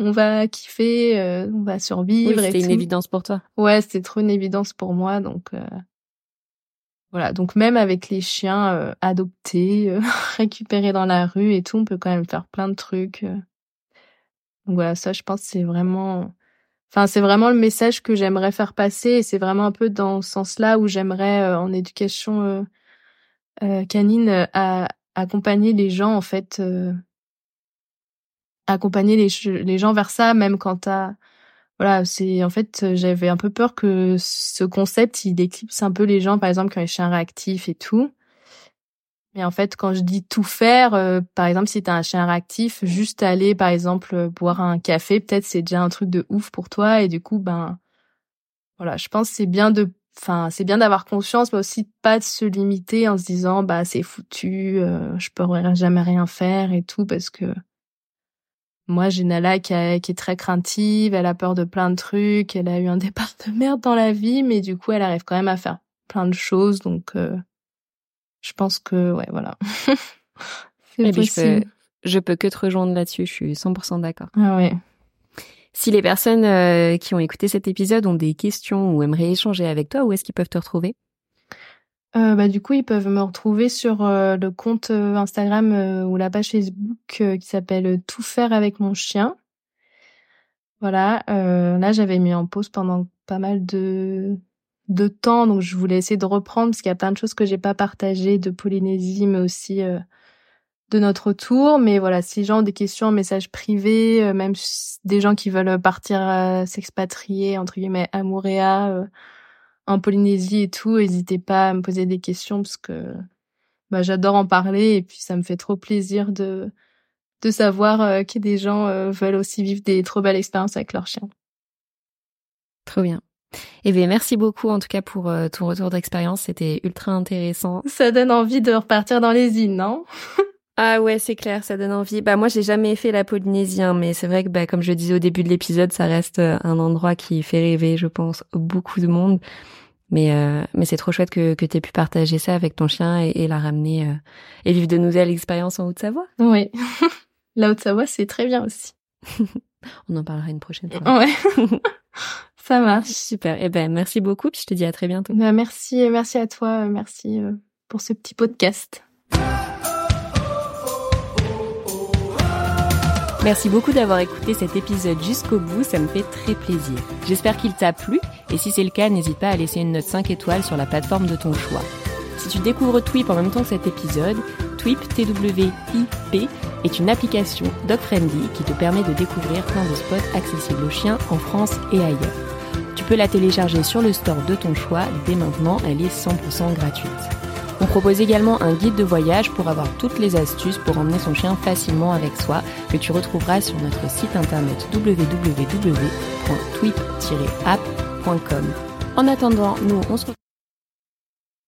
on va kiffer, euh, on va survivre. Oui, c'était une évidence pour toi. Ouais, c'était trop une évidence pour moi. Donc, voilà. Donc, même avec les chiens adoptés, récupérés dans la rue et tout, on peut quand même faire plein de trucs. Donc voilà, ça, je pense, c'est vraiment, enfin, c'est vraiment le message que j'aimerais faire passer et c'est vraiment un peu dans ce sens-là où j'aimerais, en éducation, euh, canine euh, a accompagné les gens en fait euh, accompagner les, gens vers ça même quand t'as voilà c'est en fait j'avais un peu peur que ce concept il éclipse un peu les gens par exemple quand les chiens réactifs et tout mais en fait quand je dis tout faire par exemple si t'as un chien réactif juste aller par exemple boire un café peut-être c'est déjà un truc de ouf pour toi. Et du coup ben voilà je pense c'est bien de enfin c'est bien d'avoir conscience mais aussi pas de se limiter en se disant bah c'est foutu euh, je pourrais jamais rien faire et tout parce que moi j'ai Nala qui, qui est très craintive elle a peur de plein de trucs elle a eu un départ de merde dans la vie mais du coup elle arrive quand même à faire plein de choses donc euh, je pense que ouais voilà. Eh je peux je peux que te rejoindre là-dessus je suis 100% d'accord. Ah ouais. Si les personnes euh, qui ont écouté cet épisode ont des questions ou aimeraient échanger avec toi, où est-ce qu'ils peuvent te retrouver? Euh, bah, du coup, ils peuvent me retrouver sur euh, le compte Instagram ou la page Facebook qui s'appelle Tout faire avec mon chien. Voilà, là j'avais mis en pause pendant pas mal de de temps, donc je voulais essayer de reprendre parce qu'il y a plein de choses que j'ai pas partagées de Polynésie, mais aussi de notre tour. Mais voilà, si gens ont des questions en message privé, euh, même des gens qui veulent partir euh, s'expatrier, entre guillemets, à Moorea, euh, en Polynésie et tout, n'hésitez pas à me poser des questions parce que bah, j'adore en parler et puis ça me fait trop plaisir de de savoir que des gens veulent aussi vivre des trop belles expériences avec leurs chiens. Trop bien. Eh bien, merci beaucoup en tout cas pour ton retour d'expérience. C'était ultra intéressant. Ça donne envie de repartir dans les îles, non? Ah ouais, c'est clair, ça donne envie. Bah moi, j'ai jamais fait la Polynésie, hein, mais c'est vrai que bah comme je disais au début de l'épisode, ça reste euh, un endroit qui fait rêver, je pense, beaucoup de monde. Mais euh, mais c'est trop chouette que que aies pu partager ça avec ton chien et, la ramener euh, et vivre de nouvelles expériences en Haute-Savoie. Oui, la Haute-Savoie, c'est très bien aussi. On en parlera une prochaine fois. Ouais. Ça marche. Super. Eh ben merci beaucoup, puis je te dis à très bientôt. Bah, merci, merci à toi, merci pour ce petit podcast. Merci beaucoup d'avoir écouté cet épisode jusqu'au bout, ça me fait très plaisir. J'espère qu'il t'a plu et si c'est le cas, n'hésite pas à laisser une note 5 étoiles sur la plateforme de ton choix. Si tu découvres Twip en même temps que cet épisode, Twip, T-W-I-P, est une application dog-friendly qui te permet de découvrir plein de spots accessibles aux chiens en France et ailleurs. Tu peux la télécharger sur le store de ton choix, dès maintenant elle est 100% gratuite. On propose également un guide de voyage pour avoir toutes les astuces pour emmener son chien facilement avec soi que tu retrouveras sur notre site internet www.twip-app.com. En attendant, nous on se retrouve